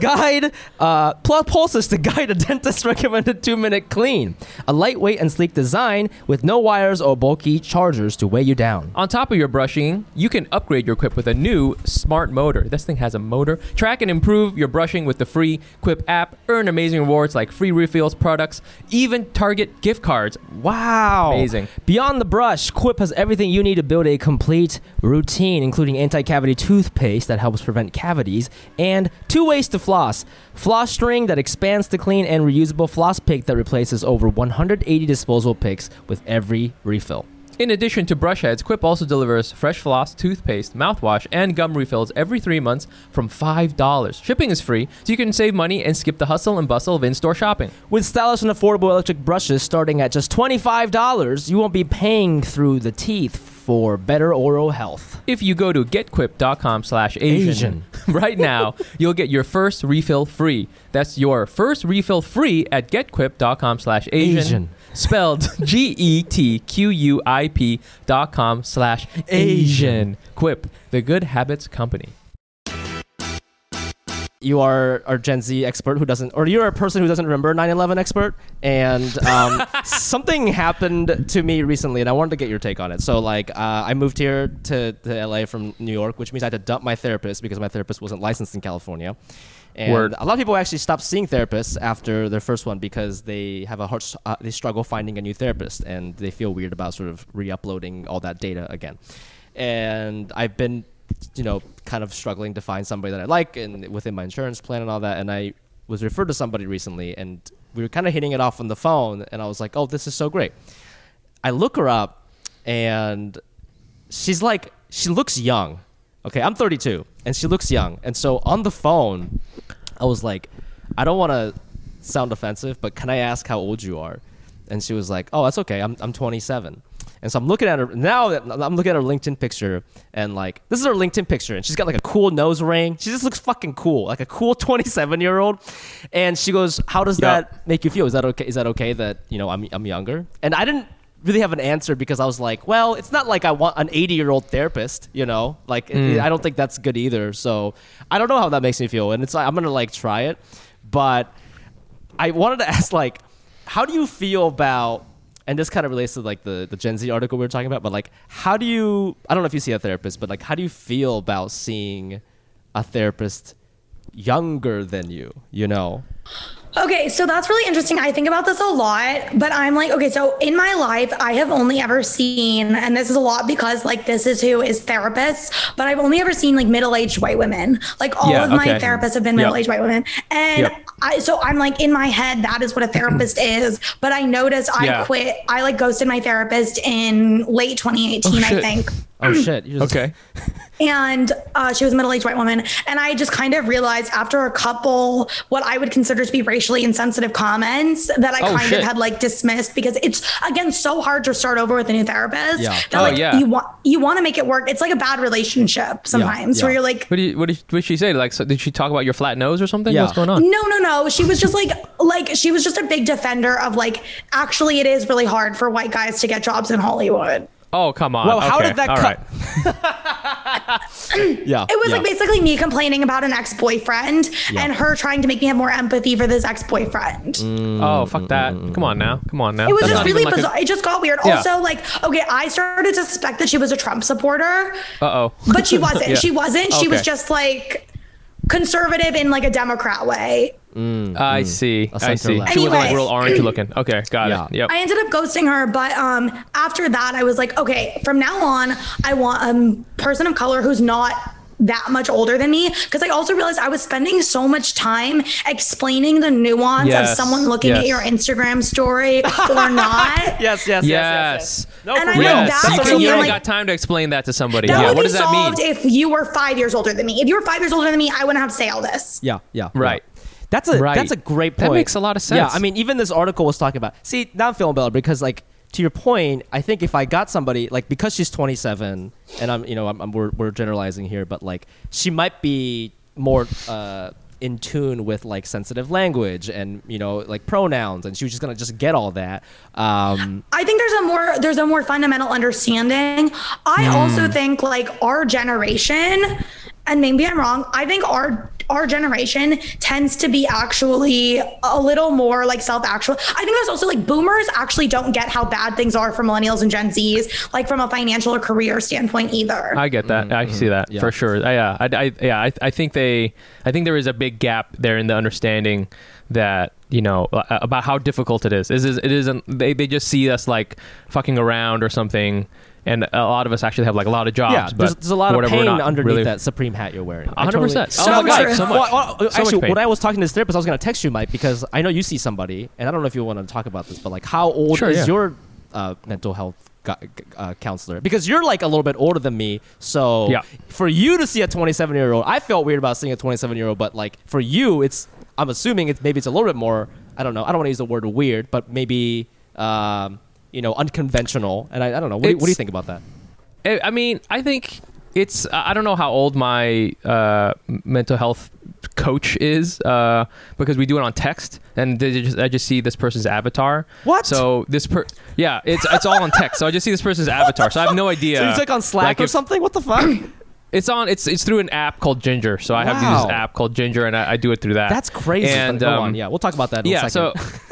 guide uh, plus pulses to guide a dentist recommended two minute clean. A lightweight and sleek design with no wires or bulky chargers to weigh you down. On top of your brushing, you can upgrade your Quip with a new smart motor. This thing has a motor. Track and improve your brushing with the free Quip app. Earn amazing rewards like free refills, products, even Target gift cards. Wow. Amazing. Beyond the brush, Quip has everything you need to build a complete routine, including anti cavity toothpaste that helps prevent cavities, and two ways to floss floss string that expands to clean, and reusable floss pick that replaces over 180 disposable picks with every refill. In addition to brush heads, Quip also delivers fresh floss, toothpaste, mouthwash, and gum refills every three months from $5. Shipping is free, so you can save money and skip the hustle and bustle of in store shopping. With stylish and affordable electric brushes starting at just $25, you won't be paying through the teeth for better oral health. If you go to getquip.com slash Asian right now, you'll get your first refill free. That's your first refill free at getquip.com slash Asian. Asian. Spelled G E T Q U I P dot com slash Asian. Quip, the good habits company. You are a Gen Z expert who doesn't, or you're a person who doesn't remember 9/11 expert, and um, something happened to me recently, and I wanted to get your take on it. So, like, uh, I moved here to, to LA from New York, which means I had to dump my therapist because my therapist wasn't licensed in California. And Word. a lot of people actually stop seeing therapists after their first one because they have a hard, uh, they struggle finding a new therapist, and they feel weird about sort of re-uploading all that data again. And I've been you know, kind of struggling to find somebody that I like and within my insurance plan and all that. And I was referred to somebody recently and we were kind of hitting it off on the phone. And I was like, oh, this is so great. I look her up and she's like, she looks young. Okay, I'm 32 and she looks young. And so on the phone, I was like, I don't want to sound offensive, but can I ask how old you are? And she was like, oh, that's okay. I'm, I'm 27. And so I'm looking at her now. I'm looking at her LinkedIn picture, and like this is her LinkedIn picture, and she's got like a cool nose ring. She just looks fucking cool, like a cool 27 year old. And she goes, "How does Yup. that make you feel? Is that okay? Is that okay that you know I'm I'm younger?" And I didn't really have an answer because I was like, well, it's not like I want an 80 year old therapist, you know, like Mm. I don't think that's good either. So I don't know how that makes me feel, and it's like I'm gonna like try it, but I wanted to ask like, how do you feel about? And this kind of relates to like the, the Gen Z article we were talking about, but like, how do you? I don't know if you see a therapist, but like, how do you feel about seeing a therapist younger than you? You know, Okay, so that's really interesting. I think about this a lot, but I'm like, okay, so in my life, I have only ever seen, and this is a lot because like this is who is therapists, but I've only ever seen like middle aged white women. Like all Yeah, of my okay. therapists have been middle aged white women. And Yep. I, so I'm like, in my head, that is what a therapist is. But I noticed I Yeah. quit, I like ghosted my therapist in late 2018, I oh, think oh shit, you just, Okay. and uh, she was a middle-aged white woman and i just kind of realized after a couple what i would consider to be racially insensitive comments that i Oh, kind shit. of had like dismissed because it's again so hard to start over with a new therapist Yeah. that Oh, like yeah. you want you want to make it work it's like a bad relationship sometimes yeah. where you're like What did, you, what, did, what did she say? Like, so did she talk about your flat nose or something? Yeah. What's going on? no no no she was just like like she was just a big defender of like actually it is really hard for white guys to get jobs in hollywood Oh, come on. Well, how Okay, did that all cut? right. yeah. It was yeah. like basically me complaining about an ex boyfriend and her trying to make me have more empathy for this ex boyfriend. Mm, oh fuck that! Mm, mm, come on now, come on now. It was That's just really even like a- bizarre. it just got weird. Yeah. Also, like, okay, I started to suspect that she was a Trump supporter, Uh-oh. but she wasn't. Yeah. She wasn't. She was just like conservative in like a Democrat way. I see. I see. left. She was like real orange looking. Okay, got Yeah. it. Yep. I ended up ghosting her, but um, after that, I was like, okay, from now on, I want a person of color who's not that much older than me because I also realized I was spending so much time explaining the nuance Yes, of someone looking yes. at your Instagram story or not. Yes, yes, yes, yes, Yes. yes. No, And for I real. know Yes. that's you, what you don't like- got time to explain that to somebody. That yeah. would What be does that solved mean? if you were five years older than me. If you were five years older than me, I wouldn't have to say all this. Yeah, yeah. Right. Yeah. That's a Right. that's a great point. That makes a lot of sense. Yeah. I mean, even this article was talking about. See, now I'm feeling better because, like, to your point, I think if I got somebody like because she's 27, and I'm, you know, I'm, I'm we're, we're generalizing here, but like she might be more uh, in tune with like sensitive language and you know like pronouns, and she was just gonna just get all that. Um, I think there's a more there's a more fundamental understanding. I Hmm. also think like our generation, and maybe I'm wrong. I think our our generation tends to be actually a little more like self actual. I think there's also like boomers actually don't get how bad things are for millennials and Gen Zs, like from a financial or career standpoint either. I get that. I see that Mm-hmm. Yeah. for sure. I, yeah, I, I, yeah. I, I think they. I think there is a big gap there in the understanding that you know uh, about how difficult it is. Is is it isn't. They they just see us like fucking around or something, and a lot of us actually have like a lot of jobs. yeah, but there's, there's a lot of pain underneath really- that supreme hat you're wearing. I 100%. totally- Oh my god, so much. Well, well, So much actually, when I was talking to this therapist, I was going to text you, Mike, because I know you see somebody, and I don't know if you want to talk about this, but like, how old Sure, is yeah. your uh, mental health uh, counselor? Because you're like a little bit older than me, so Yeah. for you to see a 27 year old, I felt weird about seeing a 27 year old, but like for you, it's I'm assuming it's maybe it's a little bit more. I don't know. I don't want to use the word weird, but maybe um, you know unconventional. And I, I don't know. What do, you, what do you think about that? I mean, I think it's. I don't know how old my uh, mental health coach is uh, because we do it on text, and just, I just see this person's avatar. What? So this per yeah, it's it's all on text. So I just see this person's avatar. So I have no idea. So you click on Slack like or if- something? What the fuck? It's on. It's it's through an app called Ginger. So I have this app called Ginger, and I, I do it through that. That's crazy. And um, on. Yeah, we'll talk about that. In yeah a second. so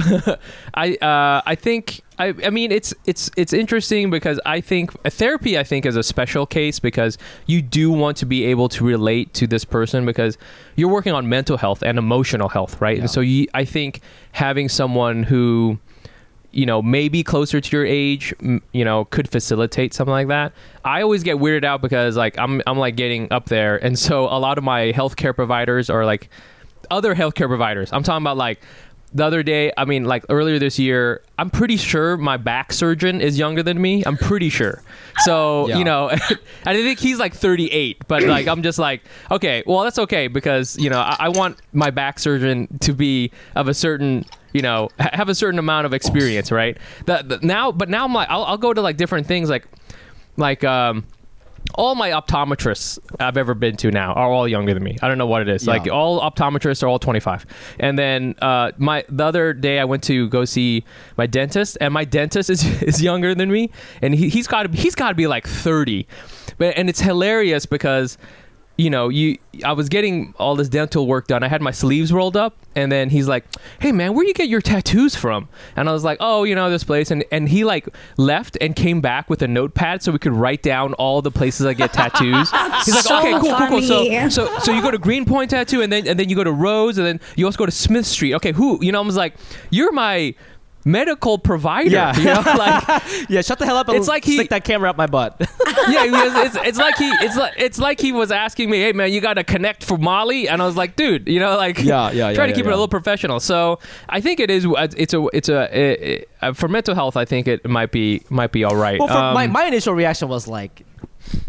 i uh i think i i mean it's it's it's interesting because i think therapy i think is a special case because you do want to be able to relate to this person because you're working on mental health and emotional health right? Yeah. and so you i think having someone who you know maybe closer to your age you know could facilitate something like that. I always get weirded out because like i'm i'm like getting up there. And so a lot of my healthcare providers are like other healthcare providers. I'm talking about like the other day i mean like earlier this year i'm pretty sure my back surgeon is younger than me. I'm pretty sure. So Yeah. you know and i think he's like 38 but like i'm just like okay well that's okay because you know i, I want my back surgeon to be of a certain you know ha- have a certain amount of experience right? The, the, now but now i'm like I'll, I'll go to like different things like like um all my optometrists I've ever been to now are all younger than me. I don't know what it is. Yeah. Like all optometrists are all 25. And then uh, my the other day I went to go see my dentist, and my dentist is, is younger than me, and he, he's got to he's got to be like 30. But and it's hilarious because you know, you I was getting all this dental work done. I had my sleeves rolled up, and then he's like, "Hey man, where you get your tattoos from?" And I was like, "Oh, you know, this place." And and he like left and came back with a notepad so we could write down all the places I get tattoos. he's like, so "Okay, cool, cool, cool." So so so you go to Greenpoint Tattoo, and then and then you go to Rose, and then you also go to Smith Street. Okay, who? You know, I was like, "You're my." Medical provider Yeah. you know like yeah, shut the hell up and It's like he- stick that camera up my butt. yeah, because it's, it's like he it's like it's like he was asking me, "Hey man, you got to connect for Molly," and I was like, "Dude, you know, like Yeah, yeah, yeah, try to yeah, keep it a little professional." So I think it is. It's a it's a it, it, uh, for mental health. I think it might be might be all right. well, Um, my, my initial reaction was like,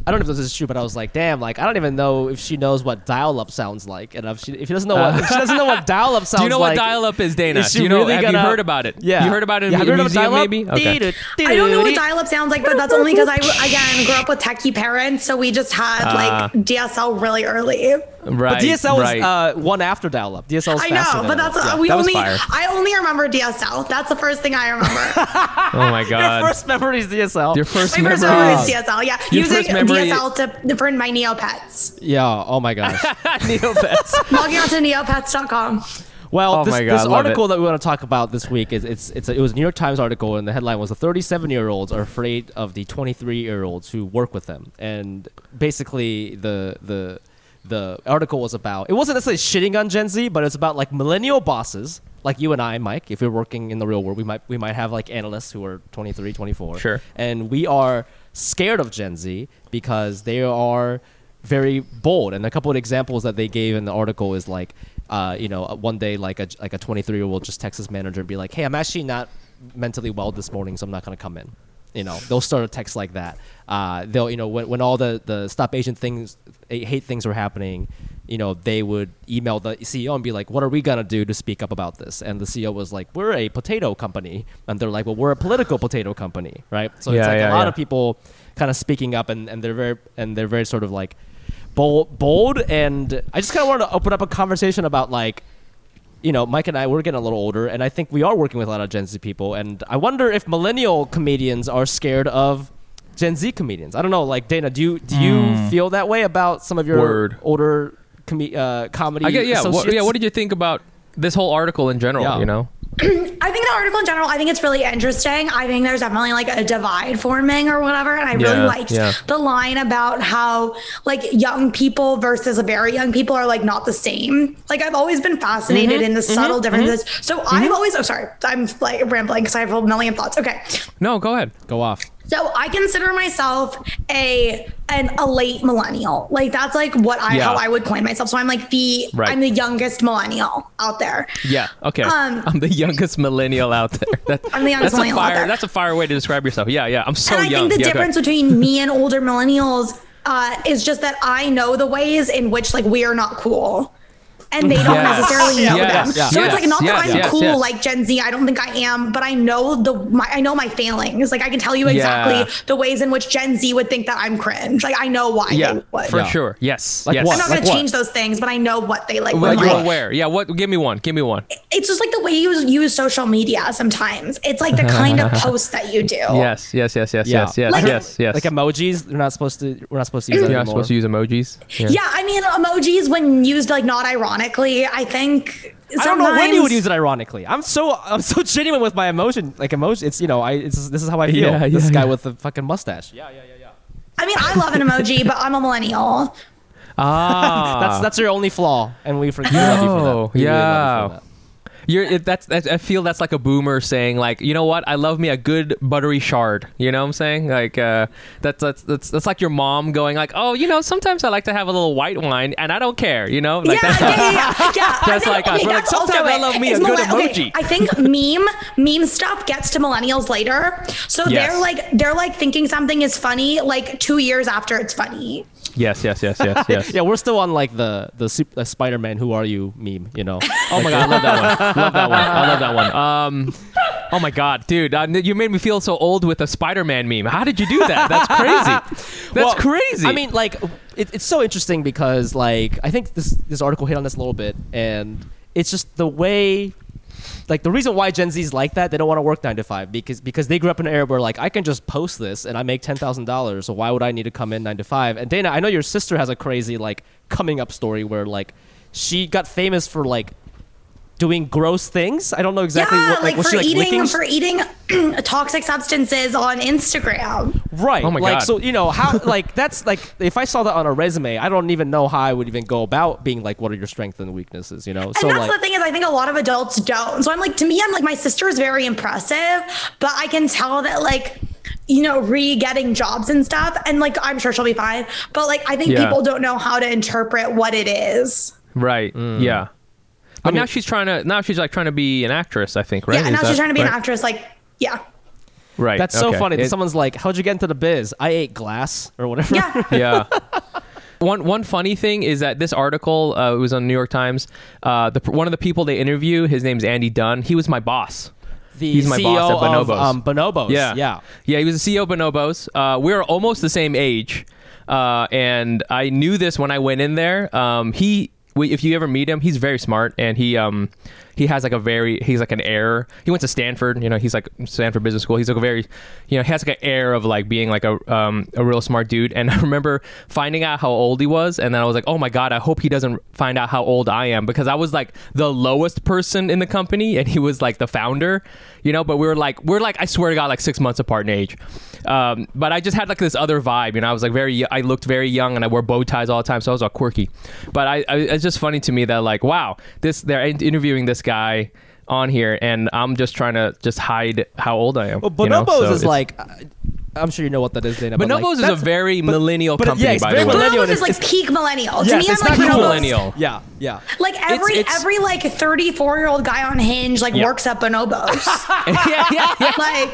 I don't know if this is true, but I was like, damn, like I don't even know if she knows what dial-up sounds like, and if she if she doesn't know what if she doesn't know what dial-up sounds do you know like, what dial-up is, Dana? is she Do you know? really have gonna- you heard about it? Yeah, you heard about it in Yeah, have you heard of museum, dial-up? maybe? Okay. I don't know what dial-up sounds like, but that's only because I again grew up with techie parents, so we just had Ah. like DSL really early. Right. But DSL was right. uh, one after dial-up. DSL was I know, but that's it. Yeah. we that only. I only remember DSL. That's the first thing I remember. oh my god! Your god. first memory is DSL. Your first My first memory. memory is DSL. Yeah, Your using first memory- DSL to for my Neopets. yeah. Oh my gosh. Neopets. Logging on to neopets.com. Well, Oh this, God, this love article that we want to talk about this week is it's it's a, it was a New York Times article and the headline was the 37 year olds are afraid of the 23 year olds who work with them and basically the the the article was about it wasn't necessarily shitting on Gen Z but it's about like millennial bosses like you and I Mike if you're working in the real world we might we might have like analysts who are 23 24 Sure. and we are scared of Gen Z because they are very bold. And a couple of examples that they gave in the article is like, uh, you know, one day like a like a 23 year old just text his manager and be like, "Hey, I'm actually not mentally well this morning, so I'm not gonna come in." You know, they'll start a text like that. Uh, they'll, you know, when, when all the the stop Asian things, eh, hate things were happening, you know, they would email the CEO and be like, "What are we gonna do to speak up about this?" And the CEO was like, "We're a potato company," and they're like, "Well, we're a political potato company, right?" So it's like yeah, a lot yeah. of people kind of speaking up, and, and they're very and they're very sort of like bold, bold. And I just kind of wanted to open up a conversation about like, you know, Mike and I we're getting a little older, and I think we are working with a lot of Gen Z people, and I wonder if millennial comedians are scared of Gen Z comedians. I don't know, like Dana, do you do you hmm. feel that way about some of your. Word. older com- uh, comedy? I get, yeah. What, yeah. What did you think about this whole article in general? Yeah. You know. I think the article in general, I think it's really interesting. I think there's definitely like a divide forming or whatever. And I really Yeah, liked yeah. the line about how like young people versus very young people are like not the same. Like I've always been fascinated Mm-hmm, in the subtle differences. So I've always, oh, sorry, I'm like rambling because I have a million thoughts. Okay. No, go ahead. Go off. So I consider myself a an a late millennial. Like that's like what I Yeah. how I would coin myself. So I'm like the Right. I'm the youngest millennial out there. Yeah. Okay. Um, I'm the youngest millennial out there. That, I'm the youngest that's a millennial out fire. there. That's a fire way to describe yourself. Yeah. Yeah. I'm so and I young. think the Yeah, difference between me and older millennials uh, is just that I know the ways in which like we are not cool. And they don't Yes. necessarily know Yes. them. Yeah. So it's like not Yes. that I'm Yes. cool Yes. like Gen Z. I don't think I am, but I know the my, I know my failings. Like I can tell you exactly Yeah. the ways in which Gen Z would think that I'm cringe. Like I know why Yeah. they would. For Yeah. sure. Yes. Like yes. what? I'm not Like gonna what? change those things, but I know what they like. Well, you're like. aware. Yeah. What? Give me one. Give me one. It's just like the way you use social media. Sometimes it's like the kind of post that you do. Yes. Yes. Yes. Yes. Yeah. Yes. Yes. Like- yes. Yes. Like emojis, they're not supposed to. We're not supposed to use that You're not supposed to use emojis. Yeah, I mean emojis when used like not ironically, I think I don't know when you would use it ironically. I'm so I'm so genuine with my emotion, like emotion. It's you know, I it's, this is how I feel. Yeah, this yeah, guy yeah. with the fucking mustache. Yeah, yeah, yeah, yeah. I mean, I love an emoji, but I'm a millennial. Ah. That's that's your only flaw, and we forgive you for that. Oh, We really love you yeah. for that. You're it, that's, that's I feel that's like a boomer saying like you know what I love me a good buttery shard you know what I'm saying like uh that's that's that's, that's like your mom going like oh you know sometimes I like to have a little white wine and I don't care you know like yeah, that's yeah, yeah, yeah, yeah. That's like us. okay, like, that's also sometimes I love me a good millen- okay, emoji. I think meme meme stuff gets to millennials later, so Yes. they're like they're like thinking something is funny like two years after it's funny. Yes yes yes yes yes Yeah, we're still on like the the, sup- uh, Spider-Man. Who are you meme? You know. oh my god, I love that one. love that one I love that one um oh my god dude uh, you made me feel so old with a Spider-Man meme how did you do that that's crazy that's Well, crazy I mean, like, it, it's so interesting because, like, I think this this article hit on this a little bit, and it's just the way, like, the reason why Gen Z is like that, they don't want to work nine to five because because they grew up in an era where like I can just post this and I make ten thousand dollars, so why would I need to come in nine to five? And Dana, I know your sister has a crazy like coming up story where like she got famous for like doing gross things. I don't know exactly yeah, what like, was for she, like, eating licking for eating toxic substances on Instagram. Right. Oh my like, God. So you know how like that's like if I saw that on a resume, I don't even know how I would even go about being like, what are your strengths and weaknesses? You know. And so that's like, the thing is, I think a lot of adults don't. So I'm like, to me, I'm like, my sister is very impressive, but I can tell that like, you know, re getting jobs and stuff, and like, I'm sure she'll be fine. But like, I think Yeah. people don't know how to interpret what it is. right Mm. yeah but now mean- she's trying to now she's like trying to be an actress I think right Yeah, Is now she's trying to be an actress. Like, yeah, right that's so okay. funny. that It- Someone's like, "How'd you get into the biz?" I ate glass or whatever. yeah. yeah. One one funny thing is that this article uh, it was on New York Times. Uh, the one of the people they interview, his name's Andy Dunn. He was my boss. the He's my CEO boss at of Bonobos. um, Bonobos. Yeah, yeah. yeah. He was the CEO of Bonobos. Uh, we're almost the same age. uh, and I knew this when I went in there. Um, he, we, if you ever meet him, he's very smart, and he um, he has like a very he's like an air. He went to Stanford, you know, he's like Stanford Business School. He's like a very, you know, he has like an air of like being like a um, a real smart dude. And I remember finding out how old he was, and then I was like, oh my god, I hope he doesn't find out how old I am because I was like the lowest person in the company, and he was like the founder, you know. But we were like we're like I swear to God, like six months apart in age. Um, but I just had like this other vibe, you know. I was like very, I looked very young, and I wore bow ties all the time, so I was all quirky. But I, I it's just funny to me that like, wow, this they're interviewing this guy on here, and I'm just trying to just hide how old I am. Well, you know? Bonobos So is like, I'm sure you know what that is, Dana. but, like, Bonobos is a that's- very millennial but- company, yeah, it's by very the way. millennial. Bonobos is like it's- peak millennial. To me, it's I'm like not Peak cool. Millennial. Yeah, yeah. Like every it's- every like 34 year old guy on Hinge like Yeah. works at Bonobos. yeah, yeah, yeah. like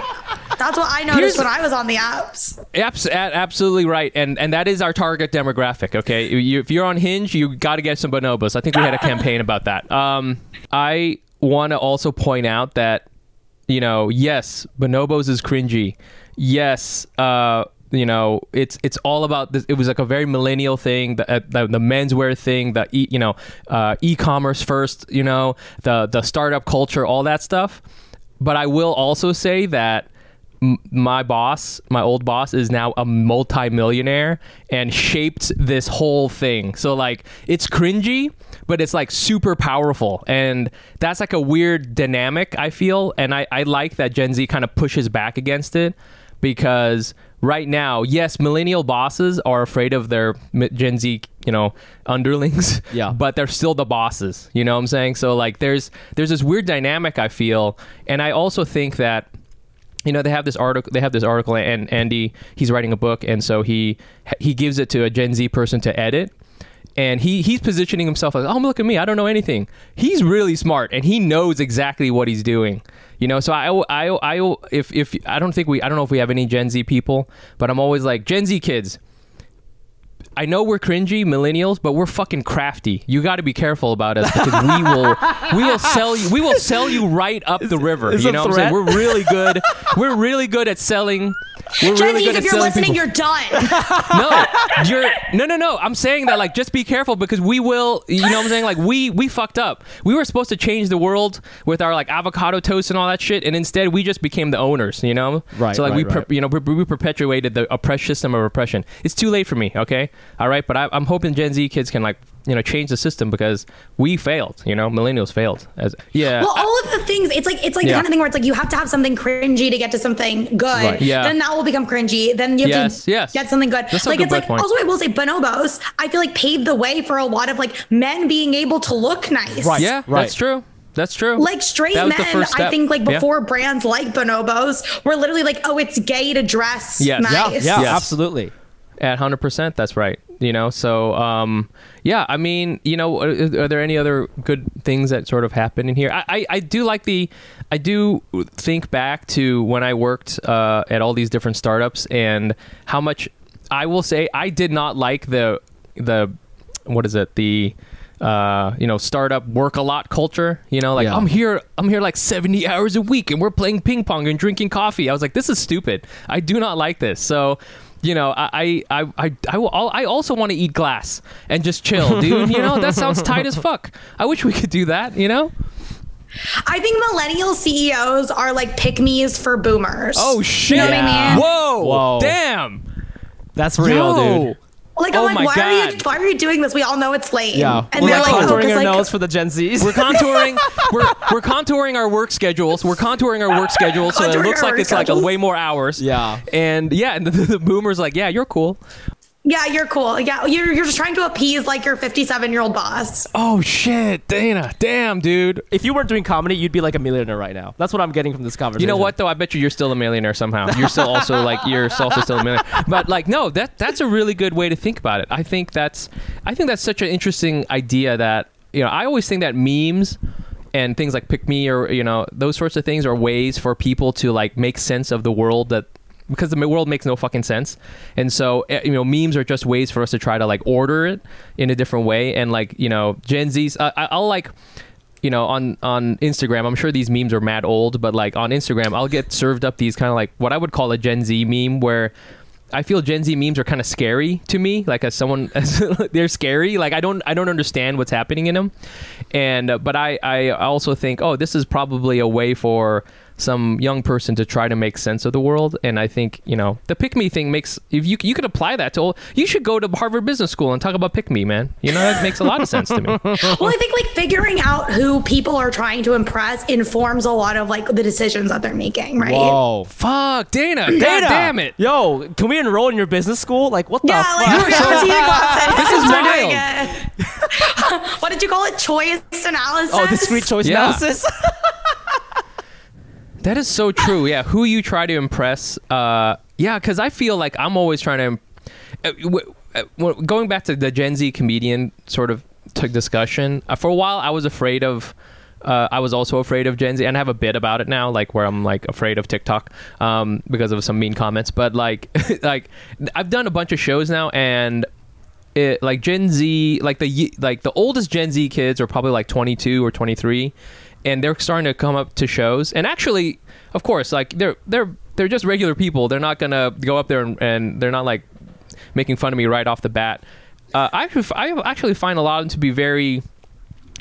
that's what I noticed Here's- when I was on the apps. Abs- a- absolutely right, and and that is our target demographic. Okay, you, if you're on Hinge, you got to get some bonobos. I think we had a campaign about that. Um, I want to also point out that you know, yes, bonobos is cringy. Yes, uh, you know, it's it's all about this. It was like a very millennial thing, the uh, the, the menswear thing, the e, you know, uh, e-commerce first, you know, the the startup culture, all that stuff. But I will also say that m- my boss, my old boss, is now a multi-millionaire and shaped this whole thing. So like, it's cringy, but it's like super powerful, and that's like a weird dynamic I feel, and I I like that Gen Z kind of pushes back against it because right now, yes, millennial bosses are afraid of their Gen Z, you know, underlings. Yeah. But they're still the bosses. You know what I'm saying? So like, there's there's this weird dynamic I feel, and I also think that you know they have this article they have this article and andy he's writing a book and so he he gives it to a gen z person to edit and he he's positioning himself like oh look at me i don't know anything he's really smart and he knows exactly what he's doing you know so i i i if if i don't think we i don't know if we have any gen z people but i'm always like gen z kids I know we're cringy millennials, but we're fucking crafty. You got to be careful about us because we will we will sell you we will sell you right up the river. is you know what I'm saying? We're really good. We're really good at selling. We're Gen really Zs, if you're listening, people. you're done. no, you're no, no, no. I'm saying that like just be careful because we will. You know what I'm saying? Like we we fucked up. We were supposed to change the world with our like avocado toast and all that shit, and instead we just became the owners. You know? Right, So like right, we per- right. you know we, we perpetuated the oppressed system of oppression. It's too late for me. Okay. All right. But I, I'm hoping Gen Z kids can like you know change the system because we failed. You know, millennials failed. As yeah. Well, all of the things, it's like it's like Yeah. the kind of thing where it's like you have to have something cringy to get to something good. Right. Yeah. Then that will become cringy. Then you have Yes, to yes. get something good. That's a like good it's like point. also I will say bonobos, I feel like paved the way for a lot of like men being able to look nice. Right. yeah, right. that's true. That's true. Like straight That was the men, first I think like Yeah. before brands like bonobos were literally like, oh, it's gay to dress Yes. nice. Yeah, yeah, Yes. absolutely. At hundred percent, that's right. You know, so um, yeah. I mean, you know, are, are there any other good things that sort of happen in here? I, I, I do like the, I do think back to when I worked uh, at all these different startups and how much I will say I did not like the the what is it the uh, you know startup work a lot culture. You know, like Yeah. I'm here I'm here like 70 hours a week and we're playing ping pong and drinking coffee. I was like, this is stupid. I do not like this. So you know, I I I I, I, I also want to eat glass and just chill, dude. You know, that sounds tight as fuck. I wish we could do that. You know? I think millennial CEOs are like pick me's for boomers. Oh shit! You know what I mean? Whoa! Whoa. Damn! That's real, Yo. dude. Like Oh I'm my like, why are you God. why are you doing this? We all know it's lame. Yeah. And we're they're like like, oh, contouring 'cause, our like, nose for the Gen Zs. We're contouring. we're we're contouring our work schedules. We're contouring our work schedules so it looks like work it's like a way more hours. Yeah. And yeah, and the, the boomers like, yeah, you're cool. Yeah, you're cool. Yeah, you're you're just trying to appease like your 57 year old boss. Oh shit, Dana. Damn, dude. if you weren't doing comedy, you'd be like a millionaire right now. That's what I'm getting from this conversation. You know what though? I bet you you're still a millionaire somehow. You're still also like you're also still a millionaire. But like no, that that's a really good way to think about it. I think that's I think that's such an interesting idea that you know I always think that memes and things like pick me or you know those sorts of things are ways for people to like make sense of the world that because the world makes no fucking sense and so eh, you know memes are just ways for us to try to like order it in a different way and like you know gen z's I, I- i'll like you know on on instagram i'm sure these memes are mad old but like on instagram i'll get served up these kind of like what i would call a gen z meme where I feel Gen Z memes are kind of scary to me. Like as someone, as they're scary. Like I don't I don't understand what's happening in them, and uh, but I I also think oh this is probably a way for some young person to try to make sense of the world. And I think you know the pick me thing makes if you you could apply that to all, you should go to Harvard Business School and talk about pick me, man. You know that makes a lot of sense to me. well, I think like figuring out who people are trying to impress informs a lot of like the decisions that they're making, right? Whoa. Fuck, Dana, God Dana, damn it. Yo, can we enroll in your business school? Like, what the Yeah, fuck? like You're so- This is They're doing wild. it. what did you call it? Choice analysis. oh, discrete choice Yeah. analysis? That is so true. Yeah, who you try to impress. Uh, yeah, because I feel like I'm always trying to. Uh, uh, going back to the Gen Z comedian sort of t- discussion, uh, for a while I was afraid of. Uh, I was also afraid of Gen Z, and I have a bit about it now, like where I'm like afraid of TikTok um, because of some mean comments. But like, like I've done a bunch of shows now, and it, like Gen Z, like the like the oldest Gen Z kids are probably like 22 or 23, and they're starting to come up to shows. And actually, of course, like they're they're they're just regular people. They're not gonna go up there and, and they're not like making fun of me right off the bat. Uh, I I actually find a lot of them to be very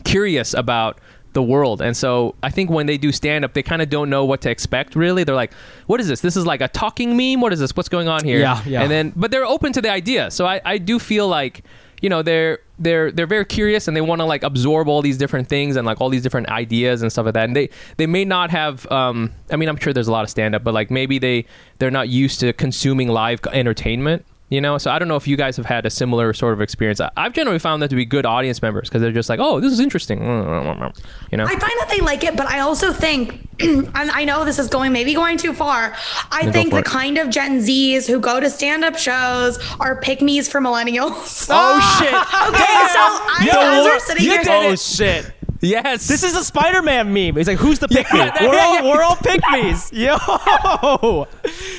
curious about the world. And so I think when they do stand up, they kind of don't know what to expect really. They're like, what is this? This is like a talking meme? What is this? What's going on here? Yeah, yeah. And then but they're open to the idea. So I, I do feel like, you know, they're they're they're very curious and they want to like absorb all these different things and like all these different ideas and stuff like that. And they they may not have um I mean I'm sure there's a lot of stand up, but like maybe they they're not used to consuming live entertainment. You know, so I don't know if you guys have had a similar sort of experience. I- I've generally found them to be good audience members because they're just like, "Oh, this is interesting," you know. I find that they like it, but I also think, and I know this is going maybe going too far. I go think the it. kind of Gen Zs who go to stand-up shows are pick me's for millennials. oh, shit. Okay, so I Yo, guys we're- sitting here. Oh, shit. Yes, This is a Spider-Man meme. He's like, "Who's the pick me?" Yeah, we're yeah, all yeah. we're all pick me's. Yo,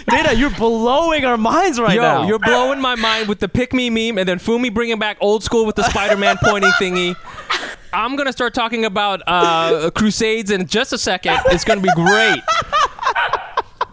Dana, you're blowing our minds right Yo, now. you're blowing my mind with the pick me meme, and then Fumi bringing back old school with the Spider-Man pointing thingy. I'm gonna start talking about uh, Crusades in just a second. It's gonna be great.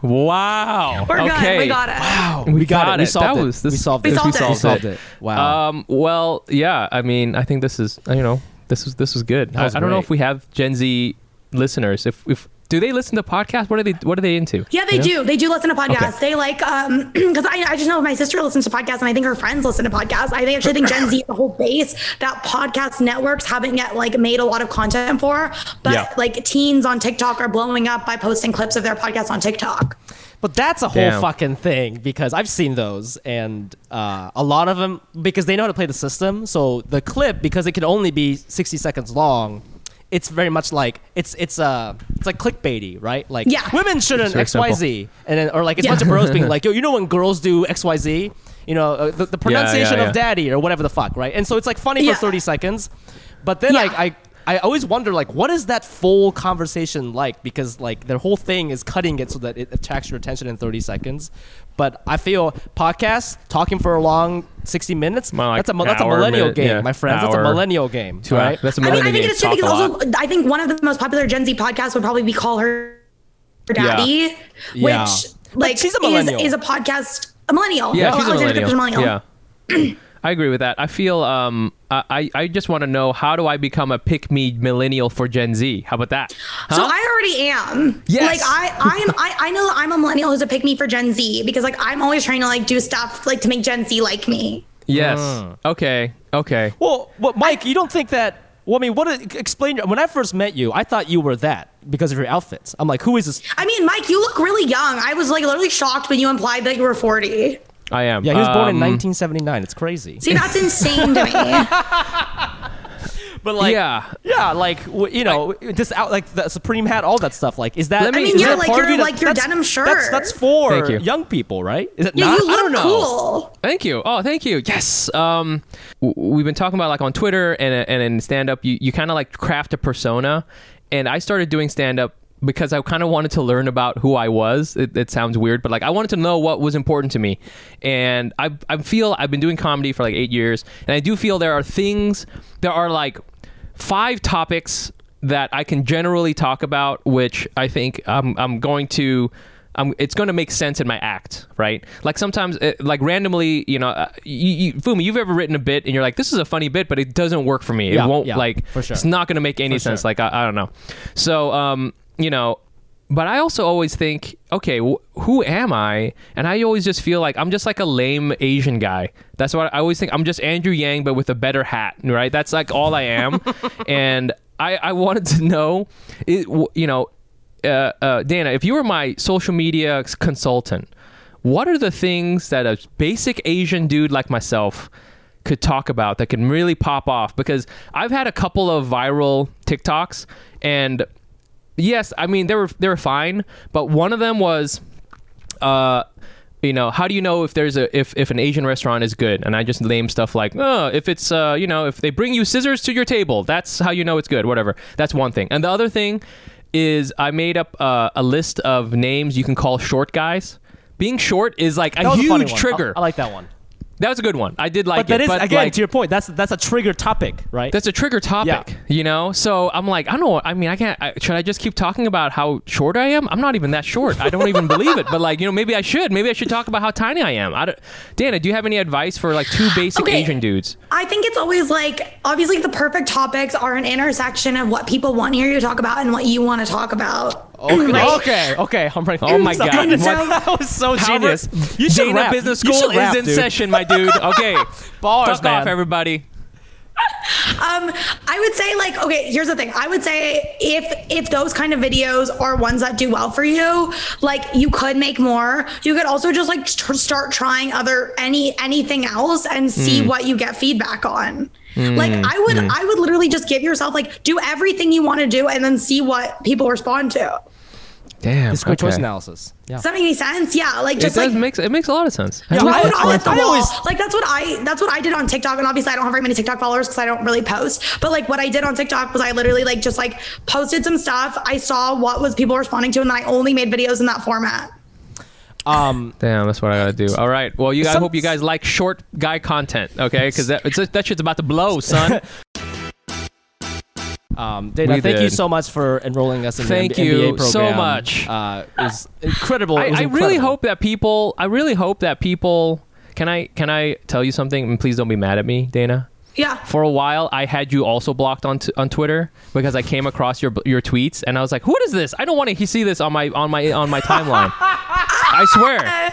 Wow. We're okay. good. We got it. Wow, We got We it. We solved That it. was- this- we solved We it. solved it. We solved it. Wow. Um. Well, yeah. I mean, I think this is you know this was this was good. I, was I don't know if we have Gen Z listeners. If if do they listen to podcasts? What are they What are they into? Yeah, they You know? do. They do listen to podcasts. Okay. They like um because I, I just know my sister listens to podcasts and I think her friends listen to podcasts. I think- actually think Gen Z is the whole base that podcast networks haven't yet like made a lot of content for. But Yeah. like teens on TikTok are blowing up by posting clips of their podcasts on TikTok. But that's a whole Damn. fucking thing because I've seen those and uh, a lot of them because they know how to play the system. So the clip because it can only be sixty seconds long. It's very much like it's it's uh it's like clickbaity, right? Like Yeah. women shouldn't X Y Z, and then or like it's a Yeah. bunch of bros being like, yo, you know when girls do X Y Z, you know uh, the, the pronunciation yeah. of daddy or whatever the fuck, right? And so it's like funny Yeah. for thirty seconds, but then Yeah. like I I always wonder like what is that full conversation like because like their whole thing is cutting it so that it attracts your attention in 30 seconds. But I feel podcasts talking for a long 60 minutes More like that's a that's a millennial minute, game, yeah. my friends. That's a millennial game, Two right? hours. That's a I mean, I millennial think game. it is too Talk because also I think one of the most popular Gen Z podcasts would probably be Call Her Daddy, Yeah. which But like she's a is, millennial. is a podcast a millennial. Yeah, Oh, she's a Alexandra Cooper's millennial. Yeah. I agree with that. I feel um I, I just want to know how do I become a pick me millennial for Gen Z? How about that? So I already am. Yes. Like I, I'm, I, I know that I'm a millennial who's a pick me for Gen Z because like I'm always trying to like do stuff like to make Gen Z like me. Yes. Mm. Okay. Okay. Well, well, Mike, you don't think that? Well, I mean, what? Explain. When I first met you, I thought you were that because of your outfits. I'm like, who is this? I mean, Mike, you look really young. I was like literally shocked when you implied that you were 40. I am. Yeah, he was born in Um, 1979. It's crazy. See, that's insane to me. But like, Yeah. yeah, like w- you know, just out like the Supreme hat, all that stuff. Like, is that? Let I mean, is yeah, that like part of your you that- like your that's- denim shirt. That's that's for Thank you. young people, right? Is it yeah, not? you I don't look know. cool. Thank you. Oh, thank you. Yes. Um, w- we've been talking about like on Twitter and and in stand up, you you kind of like craft a persona, and I started doing stand up because I kind of wanted to learn about who I was. It, it sounds weird, but like I wanted to know what was important to me, and I I feel I've been doing comedy for like eight years, and I do feel there are things there are like five topics that I can generally talk about, which I think I'm I'm going to I'm, it's going to make sense in my act, right? Like sometimes, uh, like randomly, you know, uh, you, you, Fumi, you've ever written a bit and you're like, this is a funny bit, but it doesn't work for me. Yeah, it won't yeah, like, for sure. it's not going to make any For sense. sure. Like, I, I don't know. So, um, you know, but I also always think, okay, wh- who am I? And I always just feel like I'm just like a lame Asian guy. That's what I always think. I'm just Andrew Yang, but with a better hat, right? That's like all I am. and I, I wanted to know, it, you know, uh, uh, Dana, if you were my social media consultant, what are the things that a basic Asian dude like myself could talk about that can really pop off? Because I've had a couple of viral TikToks, and yes, I mean they were they were fine, but one of them was, uh, you know, how do you know if there's a if if an Asian restaurant is good? And I just name stuff like, oh, if it's uh, you know, if they bring you scissors to your table, that's how you know it's good. Whatever. That's one thing. And the other thing is I made up uh, a list of names you can call short guys. Being short is like a was a huge trigger. I, I like that one. That was a good one. I did like But that it. is but again like, to your point. That's that's a trigger topic, right? that's a trigger topic, you know. So I'm like, I don't know. I mean, I can't. I, should I just keep talking about how short I am? I'm not even that short. I don't even believe it. But like, you know, maybe I should. Maybe I should talk about how tiny I am. I Dana, do you have any advice for like two basic Okay. Asian dudes? I think it's always like obviously the perfect topics are an intersection of what people want to hear you talk about and what you want to talk about. Okay, Right? okay, okay. I'm ready. Oh my God. That was so Harvard- genius. You should Dana rap. Business School should rap, is in dude. session, my dude. Okay, Bars, fuck man. off, everybody. Um, I would say like okay, here's the thing. I would say if if those kind of videos are ones that do well for you, like you could make more. You could also just like tr- start trying other any anything else and see Hmm. what you get feedback on. Like I would I would literally just give yourself like do everything you want to do and then see what people respond to. Damn, It's great choice analysis. Yeah. Does that make any sense? Yeah, like It just does like makes it makes a lot of sense. Yeah, Throw I- it all I- at the I wall. always- like that's what I that's what I did on TikTok, and obviously I don't have very many TikTok followers because I don't really post. But like what I did on TikTok was I literally like just like posted some stuff. I saw what was people responding to, and then I only made videos in that format. Um, Damn, that's what I gotta do. All right. Well, you. I hope you guys like short guy content. Okay, because that it's, that shit's about to blow, son. um, Dana, We thank you so much for enrolling us in Thank the M- you MBA program. so much. Uh, it was incredible. I, It was I really incredible. hope that people. I really hope that people. Can I can I tell you something? And please don't be mad at me, Dana. Yeah. For a while, I had you also blocked on t- on Twitter because I came across your your tweets and I was like, "What is this? I don't want to see this on my on my on my timeline." I swear.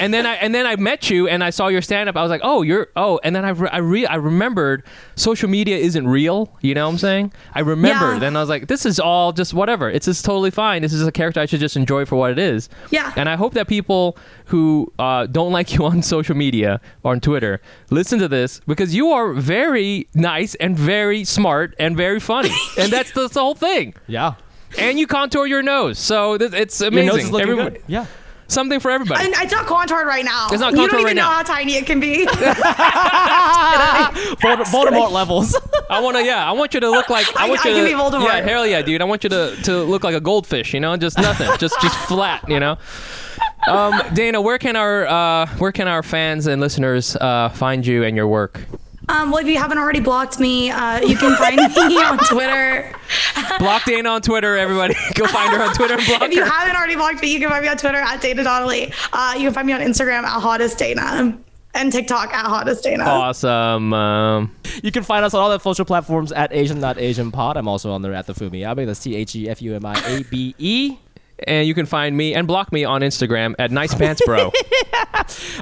And then I and then I met you and I saw your stand up. I was like, "Oh, you're oh." And then I re- I, re- I remembered social media isn't real. You know what I'm saying? I remembered. Yeah. And I was like, "This is all just whatever. It's just totally fine. This is a character I should just enjoy for what it is." Yeah. And I hope that people who uh, don't like you on social media or on Twitter listen to this because you are very nice and very smart and very funny, and that's the, that's the whole thing. Yeah. And you contour your nose, so th- it's amazing. Your nose is looking Everybody- good. Yeah. Something for everybody. And it's not contoured right now. It's not contoured right now. you don't even right know now. how tiny it can be. Vold- Voldemort levels. I want to, yeah, I want you to look like I I- want I you can to, be Voldemort. yeah, hell yeah, dude. I want you to to look like a goldfish, you know, just nothing, just just flat, you know. Um, Dana, where can our uh, where can our fans and listeners uh, find you and your work? Um, well, if you haven't already blocked me, uh, you can find me on Twitter. Block Dana on Twitter, everybody. Go find her on Twitter and block If you her. haven't already blocked me, you can find me on Twitter at Dana Donnelly. Uh, you can find me on Instagram at Hottest Dana and TikTok at Hottest Dana. Awesome. Um, You can find us on all the social platforms at Asian Not Asian Pod. I'm also on there at the Fumiabe. That's T H E F U M I A B E. and you can find me and block me on Instagram at Nice Pants Bro.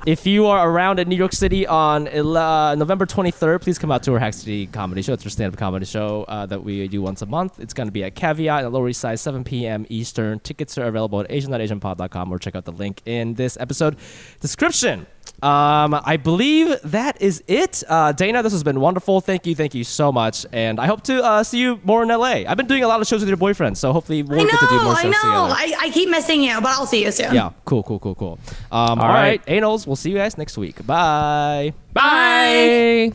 If you are around in New York City on uh, November 23rd, please come out to our Hack City Comedy Show. It's our stand-up comedy show uh, that we do once a month. It's going to be at Caveat in the Lower East Side, 7 p.m. Eastern. Tickets are available at asian.asianpod.com or check out the link in this episode description. Um, I believe that is it. Uh, Dana, this has been wonderful. Thank you, thank you so much, and I hope to uh, see you more in LA. I've been doing a lot of shows with your boyfriend, so hopefully we'll I get to do know, more I shows know. together. I, I keep missing you, but I'll see you soon. yeah, cool, cool, cool, cool. Um, all All right, right. Anals, we'll see you guys next week. Bye. Bye.